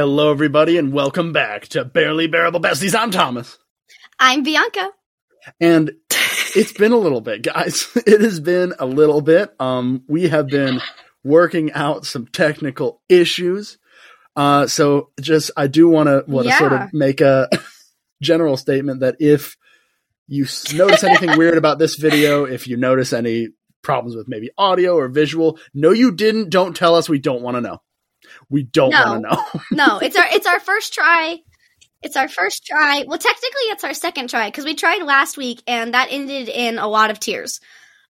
Hello, everybody, and welcome back to Barely Bearable Besties. I'm Thomas. I'm Bianca. And it's been a little bit, guys. It has been a little bit. Um, we have been working out some technical issues. Uh, so just, I do want to, want to sort of make a general statement that if you notice anything weird about this video, if you notice any problems with maybe audio or visual, no, you didn't. Don't tell us. We don't want to know. We don't No. want to know. No, it's our it's our first try. It's our first try. Well, technically, it's our second try because we tried last week and that ended in a lot of tears.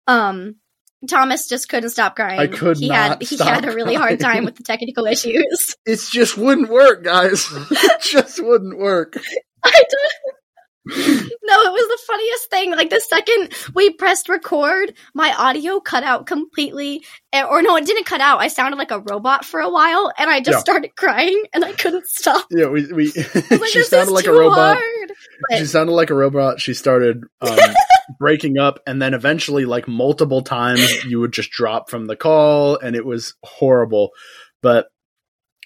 Um, Thomas just couldn't stop crying. I could He not had he had a really hard time with the technical issues. it just wouldn't work, guys. it just wouldn't work. I don't. No, it was the funniest thing. Like the second we pressed record, my audio cut out completely. Eh, Or no, it didn't cut out. I sounded like a robot for a while, and I just Yeah. started crying, and I couldn't stop. Yeah, we we like, she sounded like a robot. But- She sounded like a robot. She started um, breaking up, and then eventually, like multiple times, you would just drop from the call, and it was horrible. But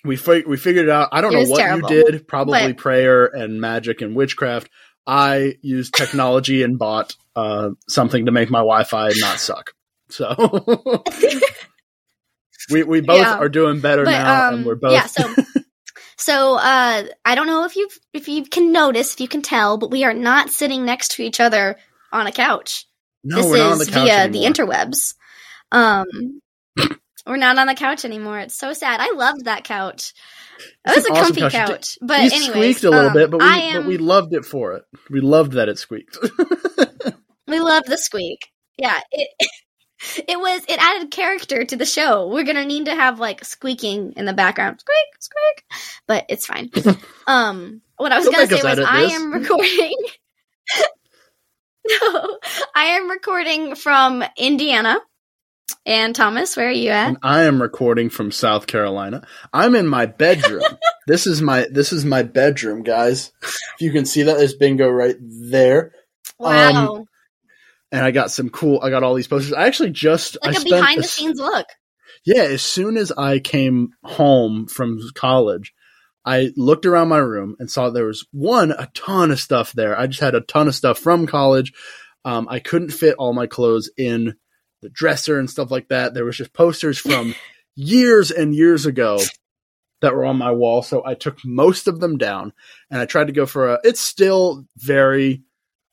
we fi- we figured it out. I don't It know what terrible. you did. Probably But- prayer and magic and witchcraft. I used technology and bought uh, something to make my Wi-Fi not suck. So we we both Yeah. are doing better but now, um, and we're both yeah. So, so uh, I don't know if you if you can notice, if you can tell, but we are not sitting next to each other on a couch. no, this we're not on is the couch via anymore. the interwebs. Um, we're not on the couch anymore. It's so sad. I loved that couch. It It's was a awesome comfy couch. Couch, but anyways, squeaked a little um, bit, but we am. but we loved it for it. We loved that it squeaked. We love the squeak. Yeah, it it was it added character to the show. We're gonna need to have like squeaking in the background, squeak, squeak, but it's fine. um, what I was Don't gonna say was I this. am recording. no, I am recording from Indiana. And Thomas, where are you at? and I am recording from South Carolina. I'm in my bedroom. this is my this is my bedroom, guys. If you can see that, there's bingo right there. Wow, And I got some cool. I got all these posters. I actually just like I a spent behind the scenes look. Yeah, as soon as I came home from college, I looked around my room and saw there was one a ton of stuff there. I just had a ton of stuff from college. Um, I couldn't fit all my clothes in the dresser and stuff like that. There was just posters from years and years ago that were on my wall. So I took most of them down and I tried to go for a. It's still very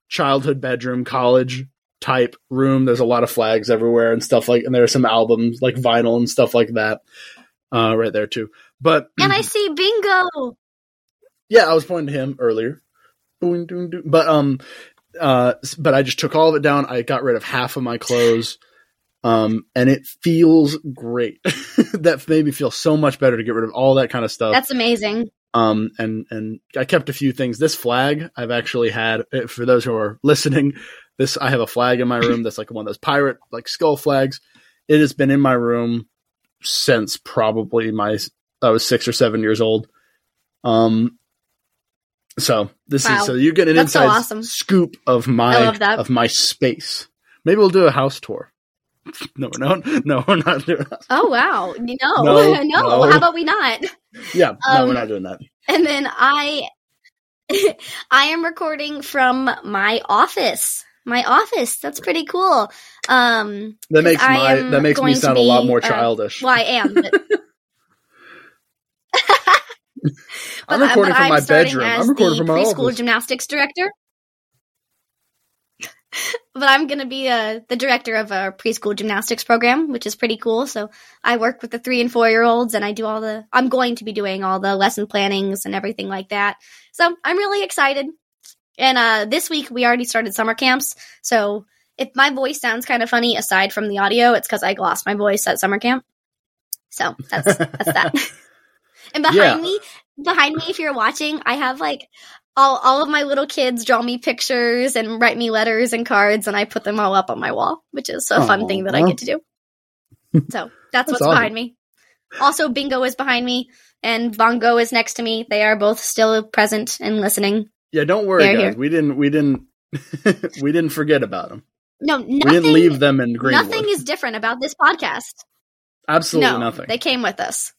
childhood bedroom, college type room. There's a lot of flags everywhere and stuff like, and there are some albums like vinyl and stuff like that, uh, right there too. But And I see bingo. yeah, I was pointing to him earlier. Boing, doing, doing. But um, uh, but I just took all of it down. I got rid of half of my clothes. Um, and it feels great. that made me feel so much better to get rid of all that kind of stuff. That's amazing. Um, and and I kept a few things. This flag I've actually had eh, for those who are listening. This I have a flag in my room that's like one of those pirate like skull flags. It has been in my room since probably my I was six or seven years old. Um, so this Wow. is so you get an That's so inside awesome. scoop of my I love that. of my space. Maybe we'll do a house tour. No, no, no, we're not doing. That. Oh wow! No, No, no, no. How about we not? Yeah, no, Um, we're not doing that. And then I, I am recording from my office. My office. That's pretty cool. Um, That makes my that makes me sound a lot be, more uh, childish. well, I am. But, I'm but recording but from my I'm starting bedroom. I'm recording from my preschool office. gymnastics director. But I'm going to be uh, the director of a preschool gymnastics program, which is pretty cool. So I work with the three and four year olds, and I do all the. I'm going to be doing all the lesson plannings and everything like that. So I'm really excited. And uh, this week we already started summer camps. So if my voice sounds kind of funny aside from the audio, it's because I lost my voice at summer camp. So that's that's that. and behind Yeah. me, behind me, if you're watching, I have like all all of my little kids draw me pictures and write me letters and cards, and I put them all up on my wall, which is a fun thing that I get to do. So that's, what's awesome. behind me. Also, Bingo is behind me, and Bongo is next to me. They are both still present and listening. Yeah, don't worry, They're guys. here. We didn't we didn't we didn't forget about them. No, nothing. we didn't leave them in Greenwood. Nothing is different about this podcast. Absolutely no, nothing. they came with us.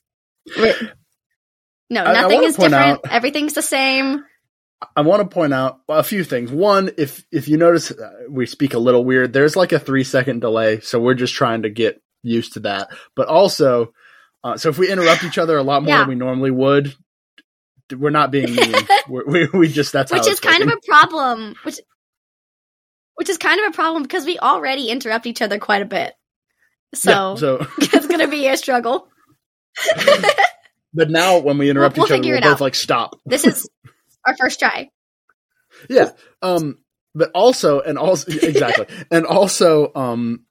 No, I- I nothing wanna is different. out- Everything's the same. I want to point out a few things. One, if if you notice uh, we speak a little weird, there's like a three second delay, so we're just trying to get used to that. But also, uh, so if we interrupt each other a lot more Yeah. than we normally would, we're not being mean. we're, we we just that's which is kind of a problem. Which which is kind of a problem because we already interrupt each other quite a bit. So, Yeah, so it's gonna be a struggle. but now when we interrupt we'll each other, figure we're both out. like stop. This is our first try. Yeah. Um, but also, and also, exactly. and also, um,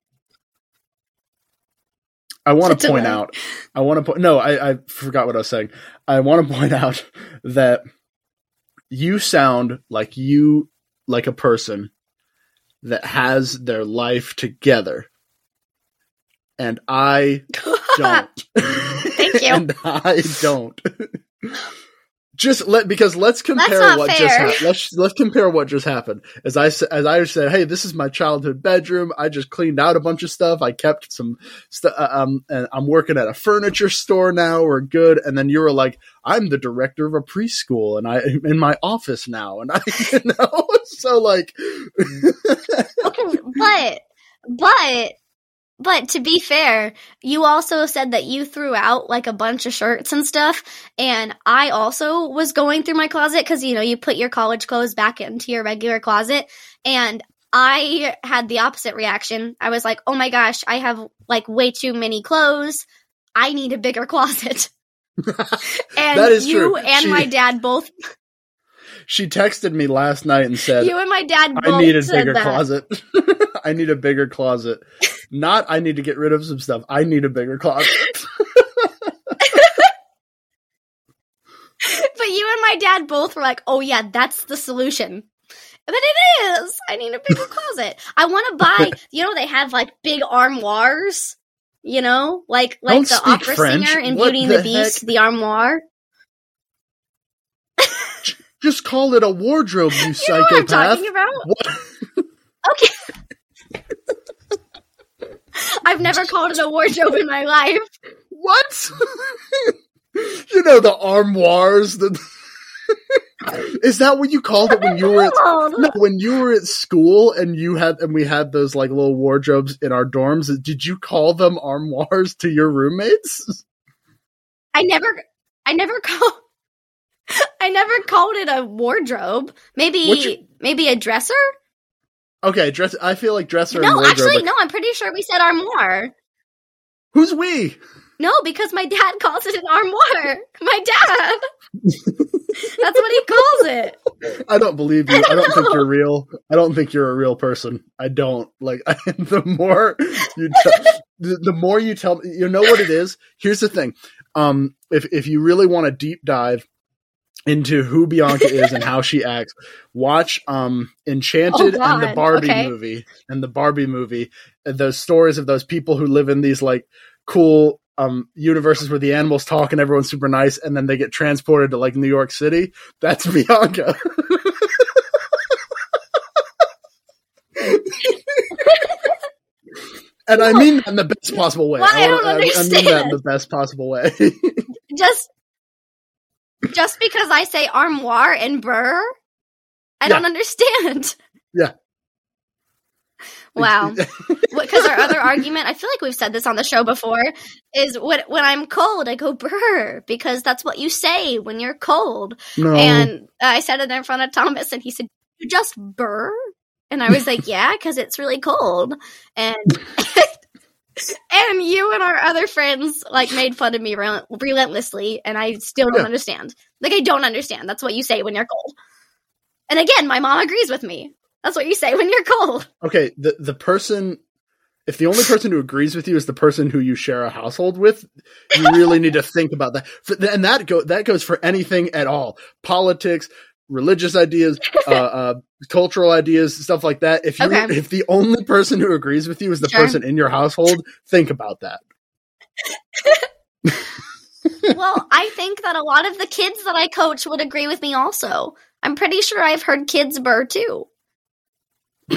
I want to point out, I want to point, no, I, I forgot what I was saying. I want to point out that you sound like you, like a person that has their life together. And I don't. Thank you. and I don't. Just let because let's compare what just happened. Let's let's compare what just happened. As I as I said, hey, this is my childhood bedroom. I just cleaned out a bunch of stuff. I kept some stuff. Um, and I'm working at a furniture store now. We're good. And then you were like, I'm the director of a preschool, and I am in my office now. And I, you know, so like, okay, but but but to be fair, you also said that you threw out like a bunch of shirts and stuff, and I also was going through my closet because you know you put your college clothes back into your regular closet, and I had the opposite reaction. I was like, "Oh my gosh, I have like way too many clothes. I need a bigger closet." And That is you true. and She- my dad both. she texted me last night and said, You and my dad both I need a bigger that. closet. I need a bigger closet. Not I need to get rid of some stuff. I need a bigger closet. But you and my dad both were like, "Oh yeah, that's the solution." But it is. I need a bigger closet. I want to buy. You know, they have like big armoires. You know, like like Don't the opera French. singer in What Beauty and the the Beast, heck? the armoire. Just call it a wardrobe, you You know what I'm psychopath. talking about? What? Okay. I've never called it a wardrobe in my life. What? you know the armoires. The is that what you called it when you were at no, when you were at school and you had and we had those like little wardrobes in our dorms? Did you call them armoires to your roommates? I never, I never called. I never called it a wardrobe. Maybe, maybe a dresser. Okay, dress. I feel like dresser No, actually, no. I'm pretty sure we said armoire. Who's we? No, because my dad calls it an armoire. My dad. That's what he calls it. I don't believe you. I I don't don't, think you're real. I don't think you're a real person. I don't like. the more you, tell, the, the more you tell, me, you know what it is. Here's the thing. Um, if if you really want to deep dive into who Bianca is and how she acts, watch um Enchanted Oh, and the Barbie Okay. movie and the Barbie movie. and Those stories of those people who live in these like cool um universes where the animals talk and everyone's super nice and then they get transported to like New York City. That's Bianca. and I mean that in the best possible way. Well, I don't wanna- I mean that in the best possible way. Just, just because I say armoire and burr, I Yeah. don't understand. Yeah. Wow. Because our other argument, I feel like we've said this on the show before, is when when I'm cold, I go burr because that's what you say when you're cold. no. And I said it in front of Thomas, and he said, "You just burr," and I was like, "Yeah, because it's really cold." And and you and our other friends like made fun of me rel- relentlessly, and I still don't Yeah. understand. Like I don't understand. That's what you say when you're cold. And again, my mom agrees with me. That's what you say when you're cold. okay, the the person if the only person who agrees with you is the person who you share a household with, you really need to think about that. And that go that goes for anything at all. Politics, religious ideas, uh, uh, cultural ideas, stuff like that. If you Okay. if the only person who agrees with you is the Sure. person in your household, think about that. well, I think that a lot of the kids that I coach would agree with me also. I'm pretty sure I've heard kids burr too.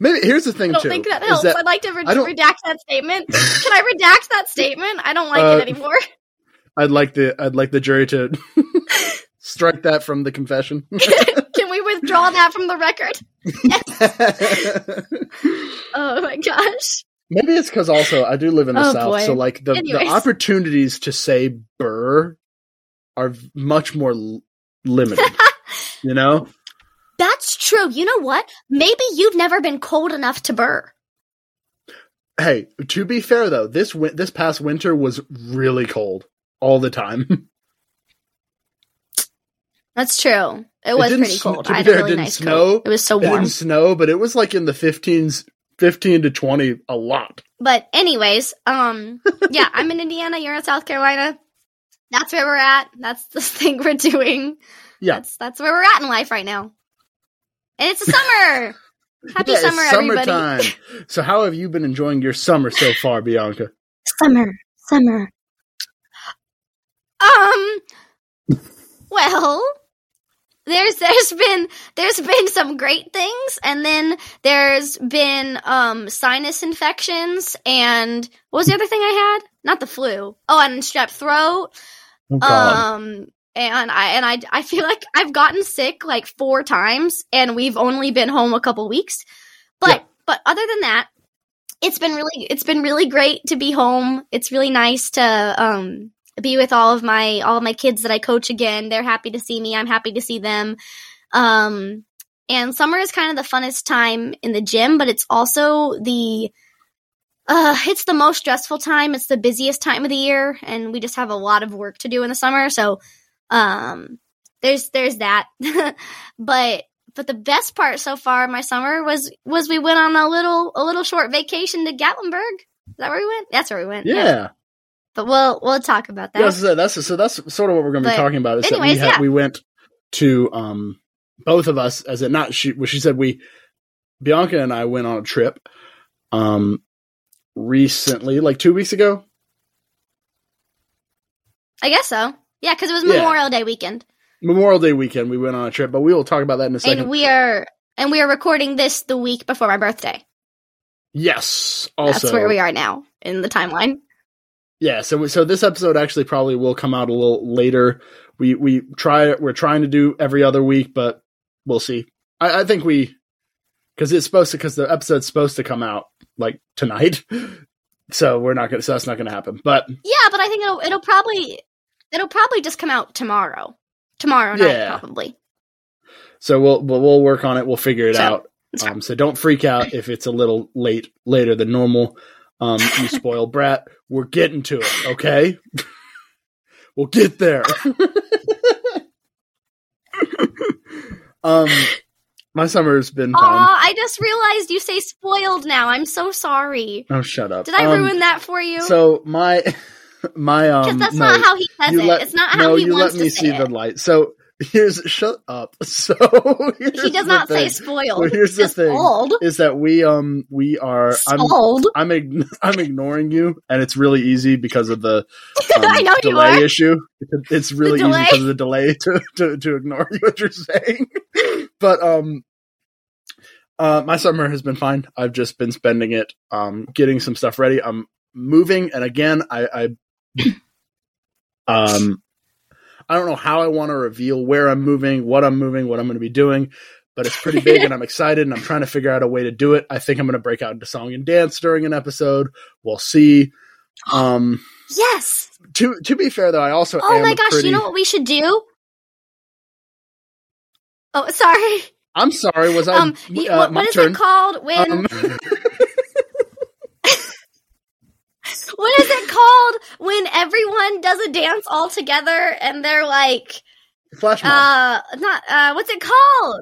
Maybe here's the thing too. I don't too. think that helps. that- I'd like to re- redact that statement. Can I redact that statement? I don't like Uh, it anymore. I'd like the I'd like the jury to strike that from the confession. Can we withdraw that from the record? Oh my gosh. Maybe it's because also I do live in the Oh, south, boy. so like the, the opportunities to say burr are much more l- limited. you know, That's true. You know what? Maybe you've never been cold enough to burr. hey, to be fair though, this win- this past winter was really cold all the time. That's true. It was didn't pretty sn- cold. to be I had a fair, it really didn't nice snow. coat. It was so it warm. didn't snow, but it was like in the 15s, 15 to 20 a lot. But anyways, um, yeah, I'm in Indiana. You're in South Carolina. That's where we're at. That's the thing we're doing. Yeah. That's that's where we're at in life right now. And it's the summer. Happy Yeah, it's summer, everybody. so how have you been enjoying your summer so far, Bianca? Summer, summer. Um. Well, there's there's been there's been some great things, and then there's been um sinus infections, and what was the other thing I had? Not the flu. Oh, and strep throat. Oh Um. And I and I I feel like I've gotten sick like four times, and we've only been home a couple weeks. But Yeah. but other than that, it's been really it's been really great to be home. It's really nice to um be with all of my all of my kids that I coach again. They're happy to see me. I'm happy to see them. Um and summer is kind of the funnest time in the gym, but it's also the uh it's the most stressful time. It's the busiest time of the year and we just have a lot of work to do in the summer. So um there's there's that. but but the best part so far my summer was was we went on a little a little short vacation to Gatlinburg. Is that where we went? That's where we went. yeah. But we'll we'll talk about that. Yeah, so that's so that's sort of what we're going to be But talking about. Is that we had, yeah. we went to um both of us as it not she she said we Bianca and I went on a trip um recently like two weeks ago. I guess so. Yeah, because it was Yeah. Memorial Day weekend, Memorial Day weekend we went on a trip, but we will talk about that in a second. and we are and we are recording this the week before my birthday. yes, also That's where we are now in the timeline. Yeah, so so this episode actually probably will come out a little later. We we try we're trying to do every other week, but we'll see. I, I think we because it's supposed to because the episode's supposed to come out like tonight, so we're not gonna so that's not gonna happen. But Yeah, but I think it'll it'll probably it'll probably just come out tomorrow. Tomorrow night, Yeah. probably. so we'll we'll, we'll work on it. We'll figure it So, out. Um, so don't freak out if it's a little late later than normal. Um, you spoiled brat. We're getting to it. Okay, we'll get there. um, my summer's been fun. Aw, I just realized you say spoiled now. I'm so sorry. Oh, shut up. Did I Um, ruin that for you? So my my Because um that's no, not how he says you it. let- it's not no, how he you wants let me to see it. the light. So here's shut up. So here's he does not say spoiled. Well, here's the thing. Spoiled. is that we um we are I'm Spoiled. I'm ign- I'm ignoring you, and it's really easy because of the um, I know delay issue. It's really easy because of the delay to, to to ignore what you're saying. but um, uh, my summer has been fine. I've just been spending it um getting some stuff ready. I'm moving, and again, I, I um I don't know how I want to reveal where I'm moving, what I'm moving, what I'm going to be doing. But it's pretty big, and I'm excited, and I'm trying to figure out a way to do it. I think I'm going to break out into song and dance during an episode. We'll see. Um, Yes. to to be fair though, I also Oh my gosh, pretty- you know what we should do? Oh, sorry. I'm sorry. Was I? Um, uh, what, what is turn. it called when? Um, what is it called when everyone does a dance all together and they're like, flash mob. uh, not uh, what's it called?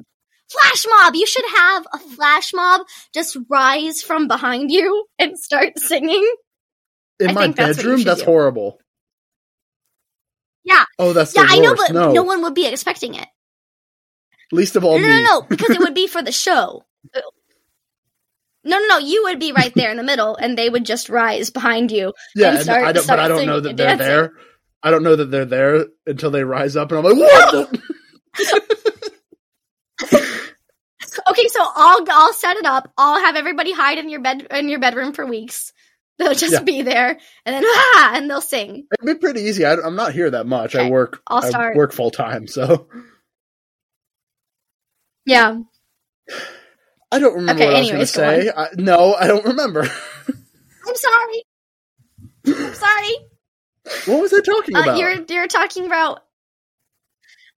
Flash mob. You should have a flash mob just rise from behind you and start singing. in I my that's bedroom. should That's horrible. Yeah. Oh, that's Yeah, I know, but no. no one would be expecting it. least of all no, me. no, no, because it would be for the show. No, no, no. You would be right there in the middle, and they would just rise behind you. Yeah, start- I but I don't know that they're dancing. there. I don't know that they're there until they rise up, and I'm like, what? Okay, so I'll I'll set it up. I'll have everybody hide in your bed in your bedroom for weeks, They'll just Yeah. be there, and then ah, and they'll sing. It'd be pretty easy. I, I'm not here that much. I work. I'll I start. work full time, so Yeah. I don't remember Okay, what I was going to say. I, no, I don't remember. I'm sorry. I'm sorry. what was I talking Uh, about? you're you're talking about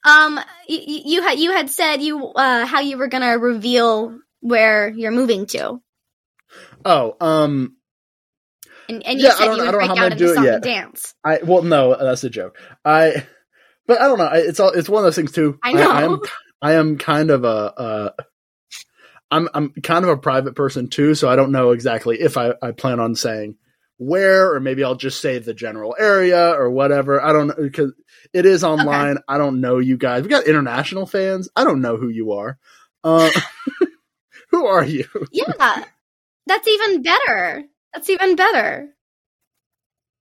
um y- y- you had you had said you uh how you were gonna reveal where you're moving to, Oh, um, and and you Yeah, I don't- you I don't know break how I'm out gonna into do it song yet. and dance. I well, no, that's a joke. I, but I don't know. I, it's all. It's one of those things too. I know. I, am. I am kind of a. Uh, I'm. I'm kind of a private person too, so I don't know exactly if I. I plan on saying where, or maybe I'll just say the general area or whatever. I don't know because it is online. I don't know you guys. We got international fans. I don't know who you are. Uh, who are you? Yeah, that's even better. That's even better.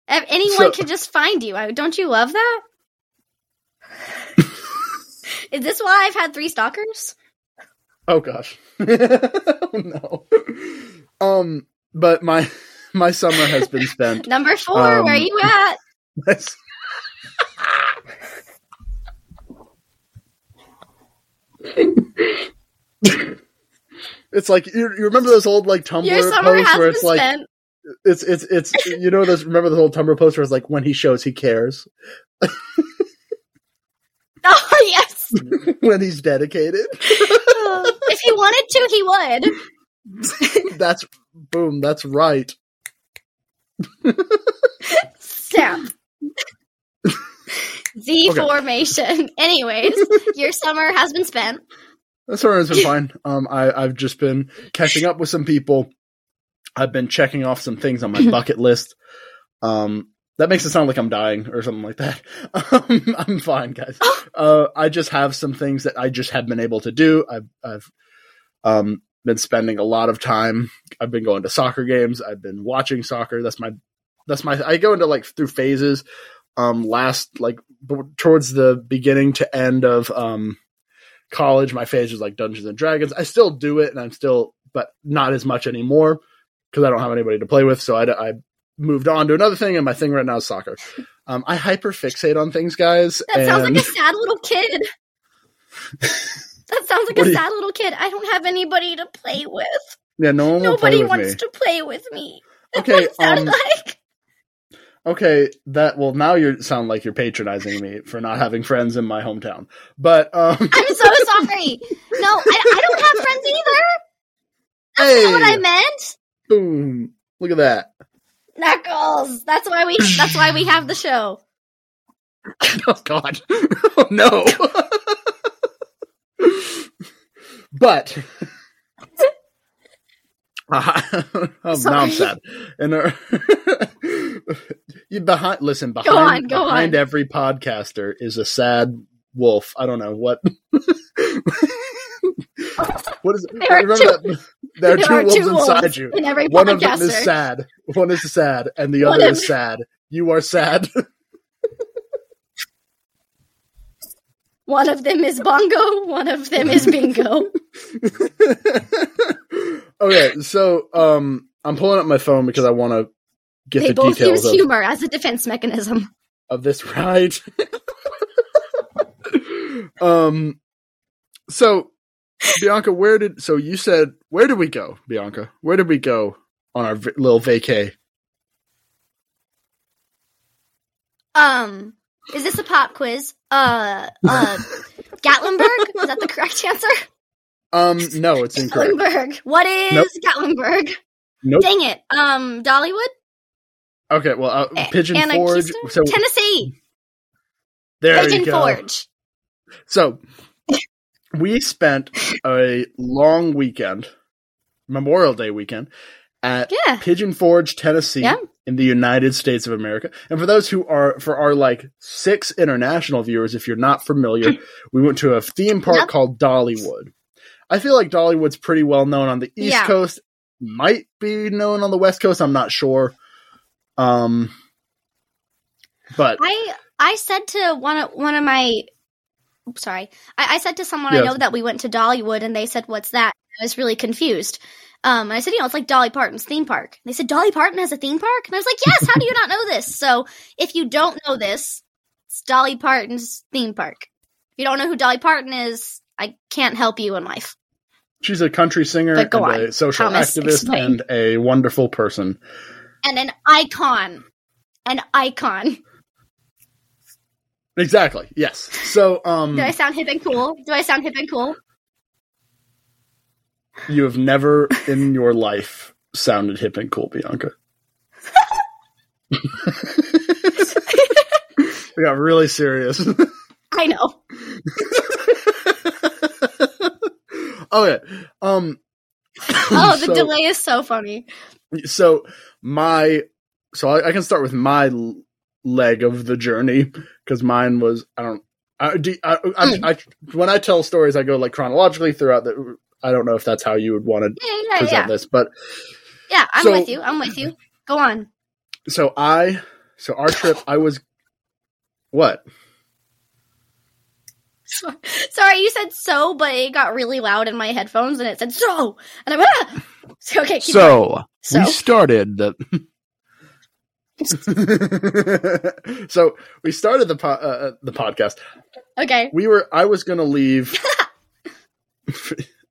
If anyone So- could just find you. I- Don't you love that? Is this why I've had three stalkers? Oh gosh. oh no. Um but my my summer has been spent Number four, Um, where are you at? It's like you, you remember those old like Tumblr posts where it's like spent. it's it's it's you know those remember those old Tumblr posts where it's like when he shows he cares Oh yes. when he's dedicated if he wanted to, he would. that's boom that's right Snap. Z Okay. formation. Anyways, your summer has been spent. The summer has been fine. Um, I, I've just been catching up with some people. I've been checking off some things on my bucket list. Um, that makes it sound like I'm dying or something like that. Um, I'm fine, guys. Uh, I just have some things that I just have been able to do. I've, I've, um, been spending a lot of time. I've been going to soccer games. I've been watching soccer. That's my, that's my, I go into like through phases. Um, last, like b- towards the beginning to end of, um, college, my phase was like Dungeons and Dragons. I still do it, and I'm still, but not as much anymore because I don't have anybody to play with. So I, I moved on to another thing, and my thing right now is soccer. Um, I hyper fixate on things, guys. That sounds like a sad little kid. that sounds like What a you- sad little kid. I don't have anybody to play with. yeah, no one Nobody wants me. to play with me. That's Okay, um, like. Okay, that well now you sound like you're patronizing me for not having friends in my hometown. But um, I'm so sorry. No, I, I don't have friends either. That's hey, not what I meant. boom! Look at that. Knuckles. That's why we. That's why we have the show. oh God! oh no! but uh, oh, now I'm sad. And uh, you behind. Listen, behind on, go behind on. every podcaster is a sad wolf. I don't know what. what is? There are remember two- that? There are there two are wolves two inside wolves you. in every One of them is sad. One is sad, and the One other of- is sad. You are sad. One of them is bongo. One of them is bingo. okay, so um, I'm pulling up my phone because I want to get they the both details use of, humor as a defense mechanism. of this ride. um, so Bianca, where did so you said where did we go, Bianca? Where did we go on our v- little vacay? Um, is this a pop quiz? Uh, uh, Gatlinburg? Is that the correct answer? Um, no, it's incorrect. Gatlinburg. What is Nope. Gatlinburg? Nope. Dang it. Um, Dollywood? Okay, well, uh, A- Pigeon Anna Forge. So Tennessee. there Pigeon you go. Pigeon Forge. So we spent a long weekend, Memorial Day weekend, at Yeah. Pigeon Forge, Tennessee, Yeah. in the United States of America. And for those who are, for our like six international viewers, if you're not familiar, we went to a theme park Yep. called Dollywood. I feel like Dollywood's pretty well known on the East Yeah. Coast, might be known on the West Coast. I'm not sure. Um, but I I said to one of one of my oops, sorry. I, I said to someone. I know that we went to Dollywood and they said, What's that? I was really confused. Um, and I said, you know, it's like Dolly Parton's theme park. And they said, Dolly Parton has a theme park? And I was like, yes, how do you not know this? So if you don't know this, it's Dolly Parton's theme park. If you don't know who Dolly Parton is, I can't help you in life. She's a country singer and on. a social Thomas, activist explain. and a wonderful person. And an icon. An icon. Exactly. Yes. So, um, Do I sound hip and cool? Do I sound hip and cool? you have never in your life sounded hip and cool, Bianca. we got really serious. I know. okay. Um. Oh, the so- delay is so funny. so my so I, I can start with my leg of the journey because mine was I don't I, do, I, I, I when I tell stories I go like chronologically throughout the I don't know if that's how you would want to Yeah, yeah, present yeah. this but Yeah, I'm So- with you. I'm with you. Go on. so I so our trip I was what Sorry, you said so, but it got really loud in my headphones and it said so. And I went, ah! So, okay, keep going. so we started the so we started the po- uh, uh, the podcast. Okay. we were i was gonna leave.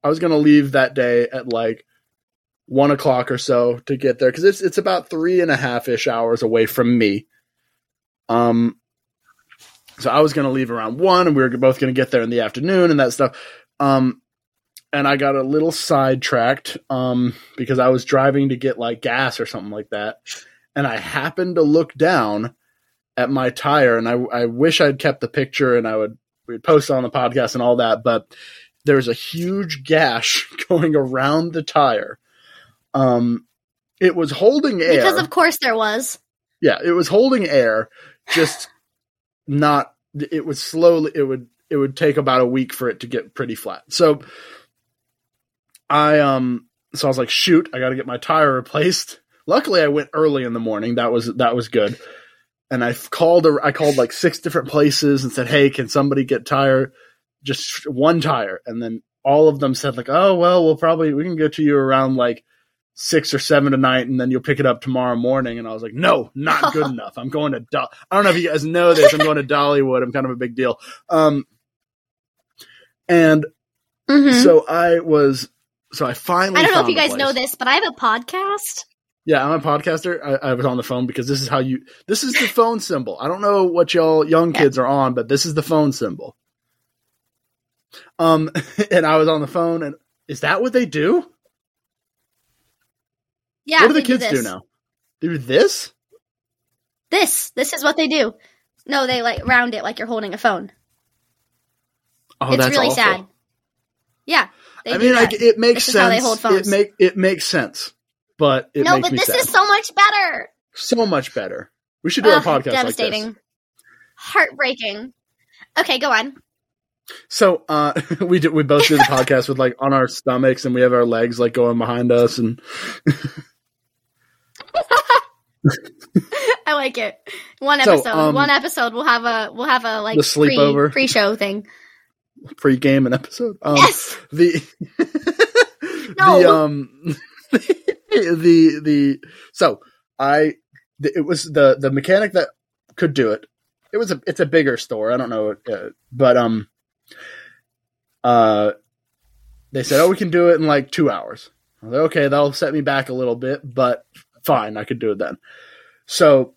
I was gonna leave that day at like one o'clock or so to get there because it's it's about three and a half ish hours away from me. Um so i was gonna leave around one and we were both gonna get there in the afternoon and that stuff. Um and i got a little sidetracked um because i was driving to get like gas or something like that and i happened to look down at my tire and i i wish i'd kept the picture and i would we'd post it on the podcast and all that, but there's a huge gash going around the tire. Um, it was holding air. Because of course there was. yeah, it was holding air, just not. It was slowly. It would. It would take about a week for it to get pretty flat. So, I um. So I was like, shoot, I got to get my tire replaced. Luckily, I went early in the morning. That was that was good. And I called. a- I called like six different places and said, "Hey, can somebody get tire? Just one tire." And then all of them said, "Like, oh well, we'll probably we can get to you around like six or seven tonight, and then you'll pick it up tomorrow morning." And I was like, "No, not good enough. I'm going to. Do- I don't know if you guys know this. I'm going to Dollywood. I'm kind of a big deal." Um, and Mhm. so I was. So I finally. I don't know if you guys know this, but I have a podcast. Yeah, I'm a podcaster. I, I was on the phone because this is how you. This is the phone symbol. I don't know what y'all young kids are on, but this is the phone symbol. Um, and I was on the phone, and is that what they do? Yeah. what do the kids do this. now? They do this? This. This is what they do. No, they like round it like you're holding a phone. Oh, it's that's really awful. sad. Yeah. I do mean, like it makes This is sense. how they hold It make it makes sense, but it no, but this sad. is so much better. so much better. We should do a podcast devastating. like this. Heartbreaking. Okay, go on. So uh, we do, we both do the podcast with like on our stomachs, and we have our legs like going behind us, and I like it. One So, episode. um, one episode. We'll have a we'll have a like The sleepover. pre show thing. pre-game an episode. Um, yes. the No. the um the the so I it was the the mechanic that could do it. It was a it's a bigger store. I don't know, uh, but um uh they said, "Oh, we can do it in like two hours." I was like, okay, that'll set me back a little bit, but fine, I could do it then. So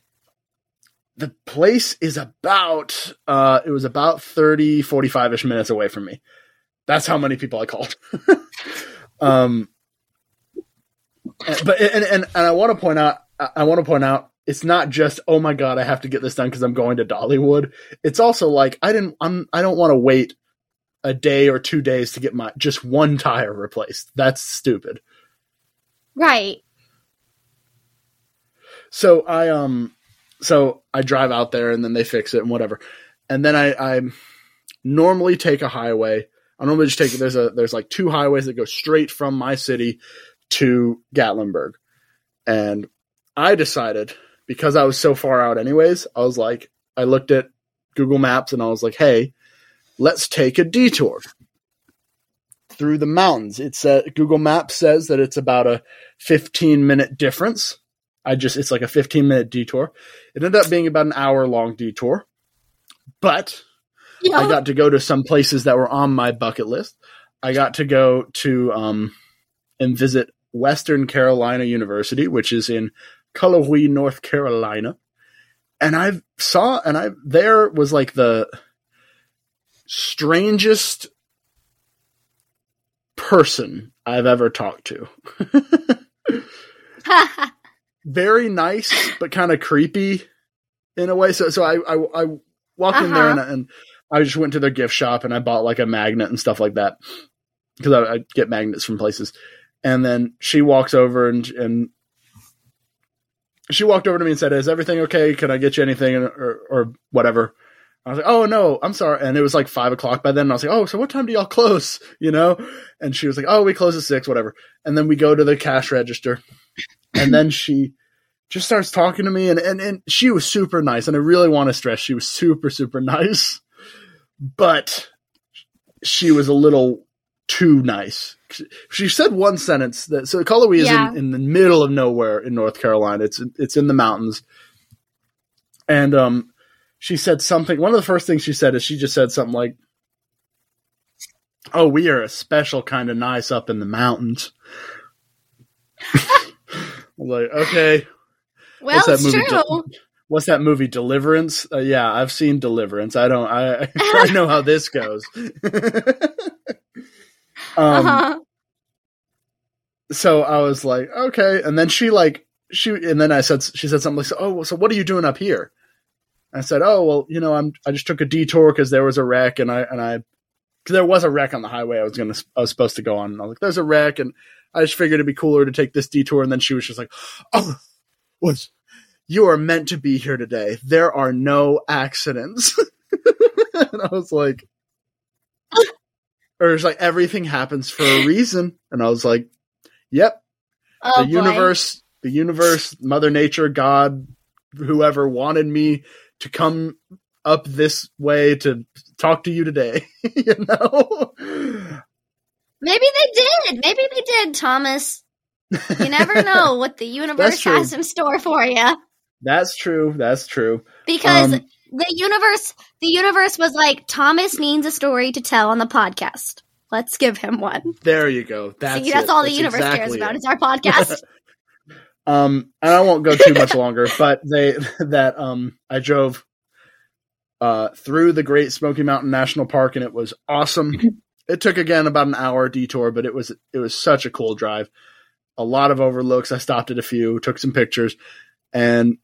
the place is about uh it was about 30 45ish minutes away from me. That's how many people I called. um but and and, and I want to point out I- want to point out it's not just oh my god I have to get this done cuz I'm going to Dollywood. It's also like I didn't I'm I don't want to wait a day or two days to get my just one tire replaced. That's stupid. Right. So I um so I drive out there and then they fix it and whatever. And then I I normally take a highway. I normally just take there's a there's like two highways that go straight from my city to Gatlinburg. And I decided because I was so far out anyways, I was like I looked at Google Maps and I was like, "Hey, let's take a detour." through the mountains. It's uh, Google Maps says that it's about a 15 minute difference. I just it's like a 15 minute detour. It ended up being about an hour long detour, but Yeah. I got to go to some places that were on my bucket list. I got to go to um, and visit Western Carolina University, which is in Cullowhee, North Carolina. And I saw, and I there was like the strangest person I've ever talked to. Very nice, but kind of creepy in a way. So, so I, I, I walked in there uh-huh. and, and I just went to their gift shop and I bought like a magnet and stuff like that because I, I get magnets from places. And then she walks over and and she walked over to me and said, "Is everything okay? Can I get you anything or or whatever?" I was like, "Oh no, I'm sorry." And it was like five o'clock by then. And I was like, "Oh, so what time do y'all close?" You know? And she was like, "Oh, we close at six, whatever." And then we go to the cash register, and then she just starts talking to me, and and and she was super nice. And I really want to stress, she was super super nice, but she was a little too nice. She said one sentence that so Cullowhee is Yeah. in, in the middle of nowhere in North Carolina. It's it's in the mountains, and um, she said something. One of the first things she said is she just said something like, "Oh, we are a special kind of nice up in the mountains." Like, okay, well, What's that movie? true. what's that movie? Deliverance? Uh, yeah, I've seen Deliverance. I don't. I I know how this goes. um, uh-huh. so I was like, okay. And then she like she and then I said she said something like, oh, so what are you doing up here? I said, oh well, you know, I'm I just took a detour because there was a wreck and I and I there was a wreck on the highway I was gonna I was supposed to go on. And I was like, there's a wreck, and I just figured it'd be cooler to take this detour. And then she was just like, oh, was you are meant to be here today. There are no accidents. and I was like, or it's like everything happens for a reason. And I was like, yep, Oh, the boy. universe, the universe, Mother Nature, God, whoever wanted me to come up this way to talk to you today. you know? Maybe they did. Maybe they did, Thomas. You never know what the universe has in store for you. That's true. That's true. Because Um, the universe, the universe was like, Thomas needs a story to tell on the podcast. Let's give him one. There you go. That's See, that's all the That's universe cares about. it. It's our podcast. Um, and I won't go too much longer, but they that um I drove uh through the Great Smoky Mountain National Park and it was awesome. It took again about an hour detour, but it was it was such a cool drive. A lot of overlooks. I stopped at a few, took some pictures, and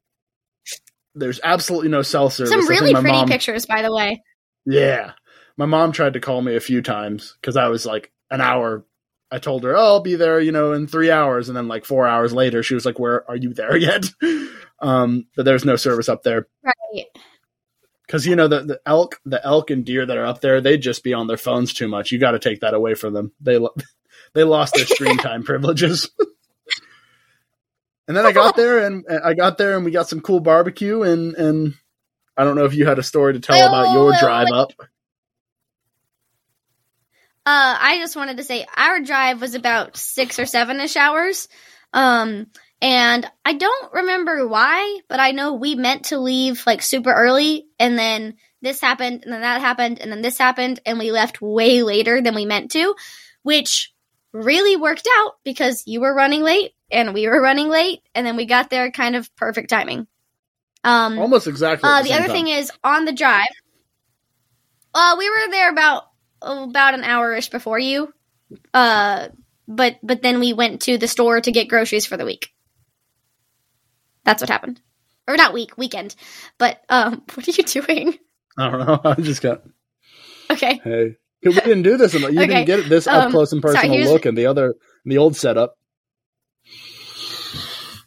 there's absolutely no cell service. Some really pretty mom- pictures, by the way. Yeah. My mom tried to call me a few times because I was like an hour. I told her, oh, I'll be there, you know, in three hours. And then like four hours later, she was like, where are you there yet? um, but there's no service up there Right. because, you know, the, the elk, the elk and deer that are up there, they just be on their phones too much. You got to take that away from them. They, lo- they lost their screen time privileges. And then I got there and I got there and we got some cool barbecue and, and I don't know if you had a story to tell about your Oh, drive up. Uh, I just wanted to say our drive was about six or seven ish hours. Um, and I don't remember why, but I know we meant to leave like super early, and then this happened, and then that happened, and then this happened, and we left way later than we meant to, which really worked out because you were running late and we were running late, and then we got there kind of perfect timing. Um, Almost exactly. uh, the other thing is on the drive. Uh, we were there about about an hour ish before you. Uh, but but then we went to the store to get groceries for the week. That's what happened, or not week weekend. But um, what are you doing? I don't know. I just got Okay, hey. We didn't do this. You Okay, didn't get this up um, close and personal here's- look, and the other, the old setup.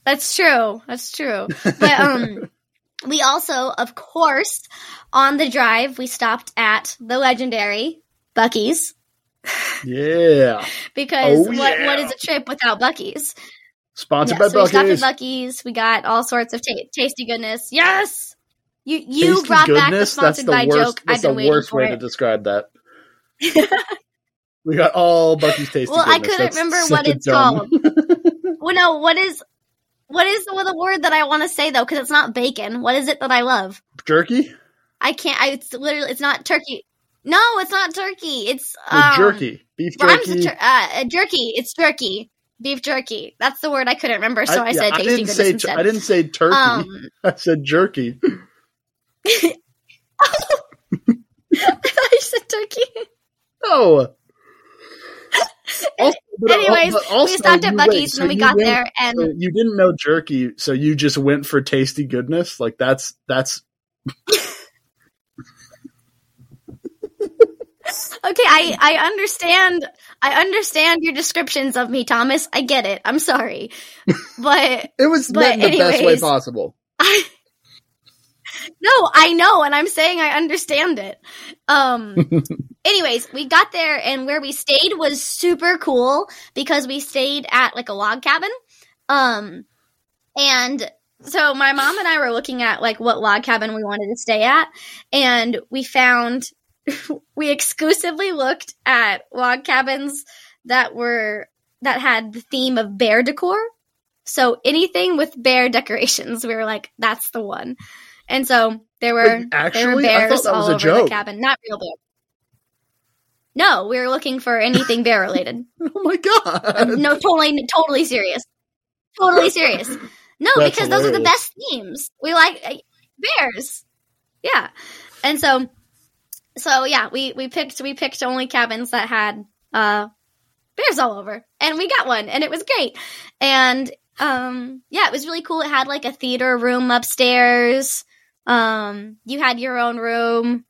that's true. That's true. But um, we also, of course, on the drive, we stopped at the legendary Buc-ee's Yeah, because Oh, what yeah. what is a trip without Buc-ee's? sponsored Yeah, by so we stopped Buc-ee's. at Buc-ee's. We got all sorts of ta- tasty goodness. Yes, you you Tasty brought back the goodness. That's sponsored the by worst. joke. That's I've been the waiting worst for way to describe that. We got all Buc-ee's tasty. Well, I couldn't That's remember what it's dumb- called. Well, no, what is what is the, the word that I want to say though? Because it's not bacon. What is it that I love? Jerky? I can't. I it's literally it's not turkey. No, it's not turkey. It's The um, jerky. Beef jerky. tur- uh, uh, jerky. It's jerky. Beef jerky. That's the word I couldn't remember, so I, yeah, said I didn't say. I didn't say turkey. um, I said jerky. I said turkey. No. Also, Anyways, also we stopped at Buc-ee's and so we got went- there, and so you didn't know jerky, so you just went for tasty goodness. Like that's that's okay, I I understand. I understand your descriptions of me, Thomas. I get it. I'm sorry, but it was But the best way possible. No, I know, and I'm saying I understand it. Um. anyways, we got there, and where we stayed was super cool because we stayed at like a log cabin. Um, and so my mom and I were looking at like what log cabin we wanted to stay at, and we found we exclusively looked at log cabins that were that had the theme of bear decor. So anything with bear decorations, we were like, that's the one. And so there were Wait, there were actually, bears thought that was all over joke. the cabin, not real bears. No, we were looking for anything bear related. Oh my god! no, totally, totally serious. Totally serious. No, That's because those are the best themes. We like uh, bears. Yeah, and so, so yeah, we we picked we picked only cabins that had uh bears all over, and we got one, and it was great. And um, yeah, it was really cool. It had like a theater room upstairs. Um, you had your own room.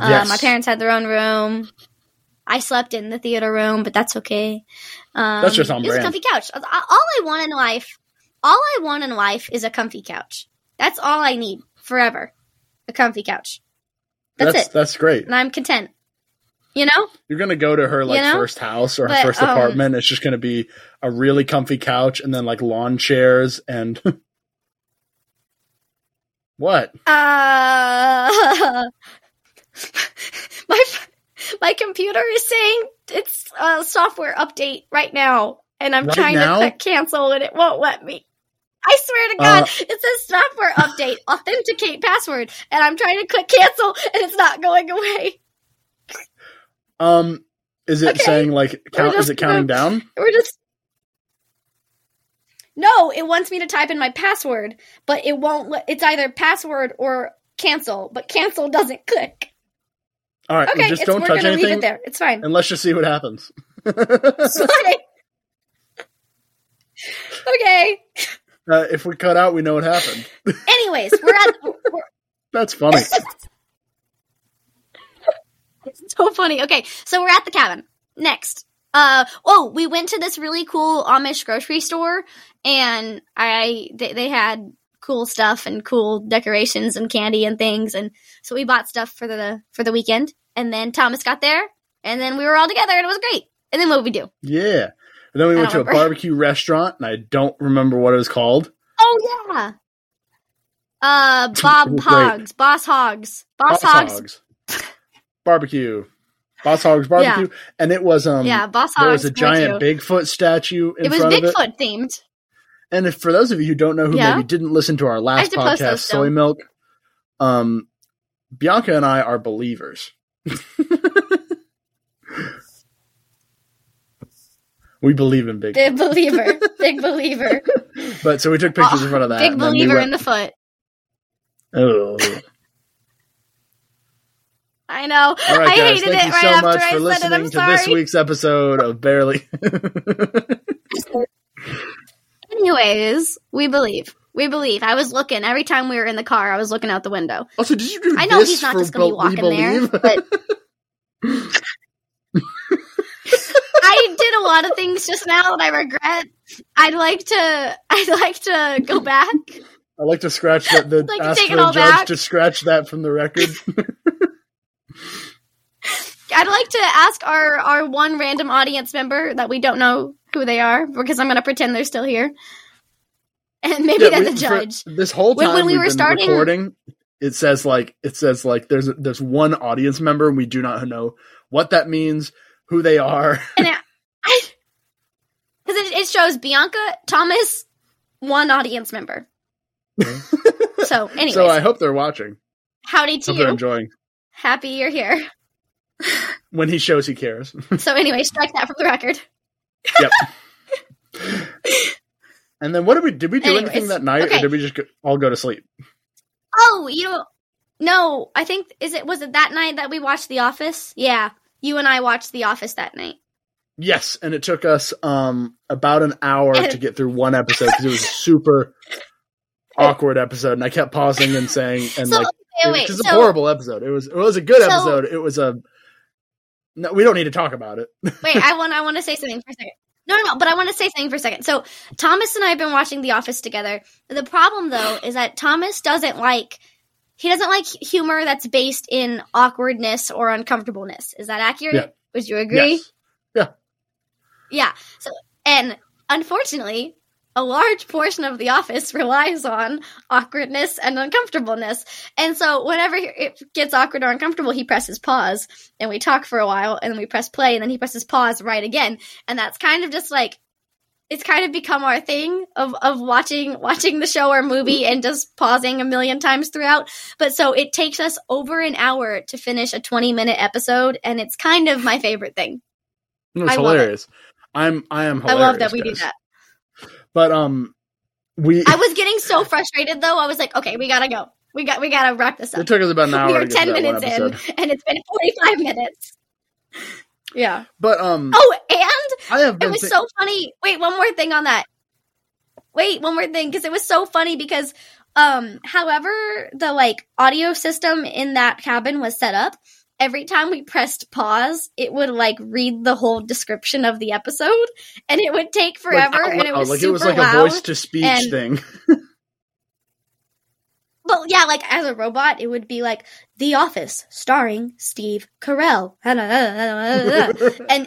Uh, Yes. my parents had their own room. I slept in the theater room, but that's okay. Um, That's just on It was a comfy couch. All I want in life, all I want in life is a comfy couch. That's all I need forever. A comfy couch. That's, that's it. that's great. And I'm content. You know? You're gonna go to her like You know? first house or her But, first um, apartment. It's just gonna be a really comfy couch and then like lawn chairs and what? Uh, my my computer is saying it's a software update right now, and I'm Right trying now? to click cancel, and it won't let me. I swear to God, it says software update, authenticate password, and I'm trying to click cancel, and it's not going away. Um, is it Okay. saying like count? Is it counting down? We're just. No, it wants me to type in my password, but it won't. Let, it's either password or cancel, but cancel doesn't click. All right, Okay, just it's, don't we're touch gonna leave it there. It's fine. and let's just see what happens. Okay. uh, if we cut out, we know what happened. Anyways, we're at. We're, That's funny. it's so funny. Okay, so we're at the cabin. Next. Uh oh, we went to this really cool Amish grocery store and I they, they had cool stuff and cool decorations and candy and things and so we bought stuff for the for the weekend and then Thomas got there and then we were all together and it was great. And then what did we do? Yeah. And then we I went to don't a barbecue restaurant, and I don't remember what it was called. Oh yeah. Uh Bob It was great. Hogs, Boss Hogs. Boss, Hogs. Barbecue. Boss Hogs barbecue. And it was um yeah, Boss Hogs there was a giant barbecue. Bigfoot statue in It was front of it. It was Bigfoot themed. And if, for those of you who don't know who Yeah. maybe didn't listen to our last podcast. Soy Milk, um, Bianca and I are believers. we believe in Bigfoot. Big believer. Big believer. But so we took pictures in front of that. Big then we believer went- in the foot. Oh. I know. All right, I guys. hated Thank it you right so after much I for said it. listening I'm to sorry. this week's episode of Barely. Anyways, we believe. We believe. I was looking every time we were in the car. I was looking out the window. also, did you do I know he's not just gonna be Be- walking there, but I did a lot of things just now that I regret. I'd like to. I'd like to go back. I like to scratch that. The Like to take for it all judge back. to scratch that from the record. I'd like to ask our our one random audience member that we don't know who they are because I'm going to pretend they're still here, and maybe Yeah, they're we- the judge. this whole When- time when we we've were starting- recording, it says like it says like there's there's one audience member and we do not know what that means. who they are. and I, because it, it shows Bianca, Thomas, one audience member. so, anyway, so I hope they're watching. howdy to Hope they're you. enjoying. Happy you're here. When he shows he cares. So, anyway, strike that from the record. yep. And then what did we did we do Anyways, anything that night, or did we just go, all go to sleep? Oh, you know, no, I think is it was it that night that we watched The Office? Yeah, you and I watched The Office that night. Yes, and it took us um about an hour to get through one episode because it was a super awkward episode, and I kept pausing and saying and so, like wait, because it's so a horrible episode. It was it was a good So- episode. It was a no, we don't need to talk about it. wait, I want I want to say something for a second. No, no, no, but I want to say something for a second. So Thomas and I have been watching The Office together. The problem though is that Thomas doesn't like he doesn't like humor that's based in awkwardness or uncomfortableness. Is that accurate? Yeah. Would you agree? Yes. Yeah. So, and unfortunately, a large portion of The Office relies on awkwardness and uncomfortableness. And so, whenever it gets awkward or uncomfortable, he presses pause and we talk for a while and then we press play and then he presses pause right again. And that's kind of just like, it's kind of become our thing of, of watching watching the show or movie and just pausing a million times throughout. But so it takes us over an hour to finish a 20 minute episode and it's kind of my favorite thing. It was I love it. hilarious. I'm I am I love that we do that. But um, we I was getting so frustrated though. I was like, okay, we gotta go. We got we gotta wrap this up. it took us about an hour We are ten minutes in, and it's been forty five minutes. Yeah. But um, Oh, and I have it was thi- so funny. Wait, one more thing on that. Wait, one more thing because it was so funny because um however the like audio system in that cabin was set up, every time we pressed pause, it would like read the whole description of the episode and it would take forever out and it was like super it was like loud. a voice to speech and- thing. But yeah, like as a robot, it would be like The Office, starring Steve Carell. and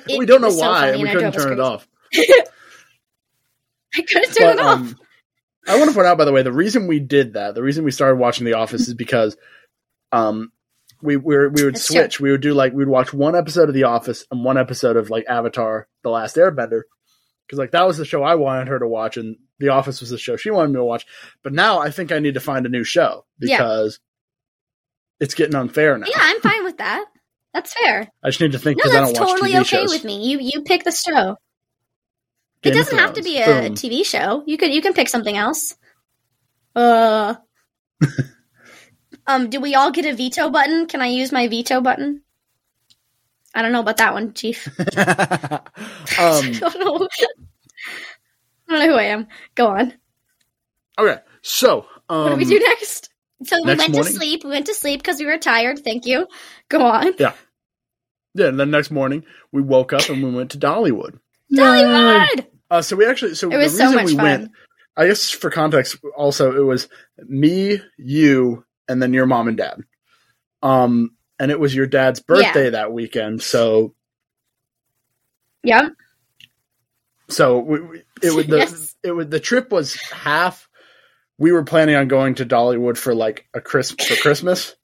it, we don't know so why, and we couldn't turn it off. I couldn't turn But, it off. um, I want to point out, by the way, the reason we did that, the reason we started watching The Office is because um, we we, were, we would That's true. switch. We would do like we'd watch one episode of The Office and one episode of like Avatar: The Last Airbender, because like that was the show I wanted her to watch, and The Office was the show she wanted me to watch. But now I think I need to find a new show Yeah. because it's getting unfair now. yeah, I'm fine with that. That's fair. I just need to think No, that's don't watch totally okay shows. with me. You you pick the show. Game it doesn't have to be a Boom. TV show. You could you can pick something else. Uh. um. Do we all get a veto button? Can I use my veto button? I don't know about that one, Chief. I um, don't know. I don't know who I am. Go on. okay, so um, What do we do next? So we went morning? to sleep. We went to sleep because we were tired. Thank you. Go on. Yeah, Yeah. and then next morning we woke up and we went to Dollywood. Dollywood. Uh, so we actually, so It was the so reason much we fun. went, I guess for context, also it was me, you, and then your mom and dad. Um, and it was your dad's birthday that weekend, so Yep. so we, we- it would the Yes. it would the trip was half. We were planning on going to Dollywood for like a Chris for Christmas,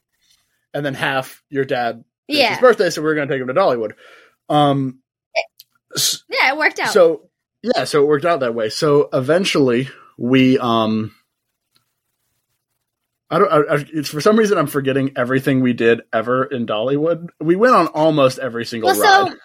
and then half your dad Yeah. his birthday, so we are going to take him to Dollywood. Um, Yeah, it worked out. so yeah, so it worked out that way. So eventually we um I don't I, I, it's for some reason I'm forgetting everything we did ever in Dollywood. We went on almost every single well, ride. so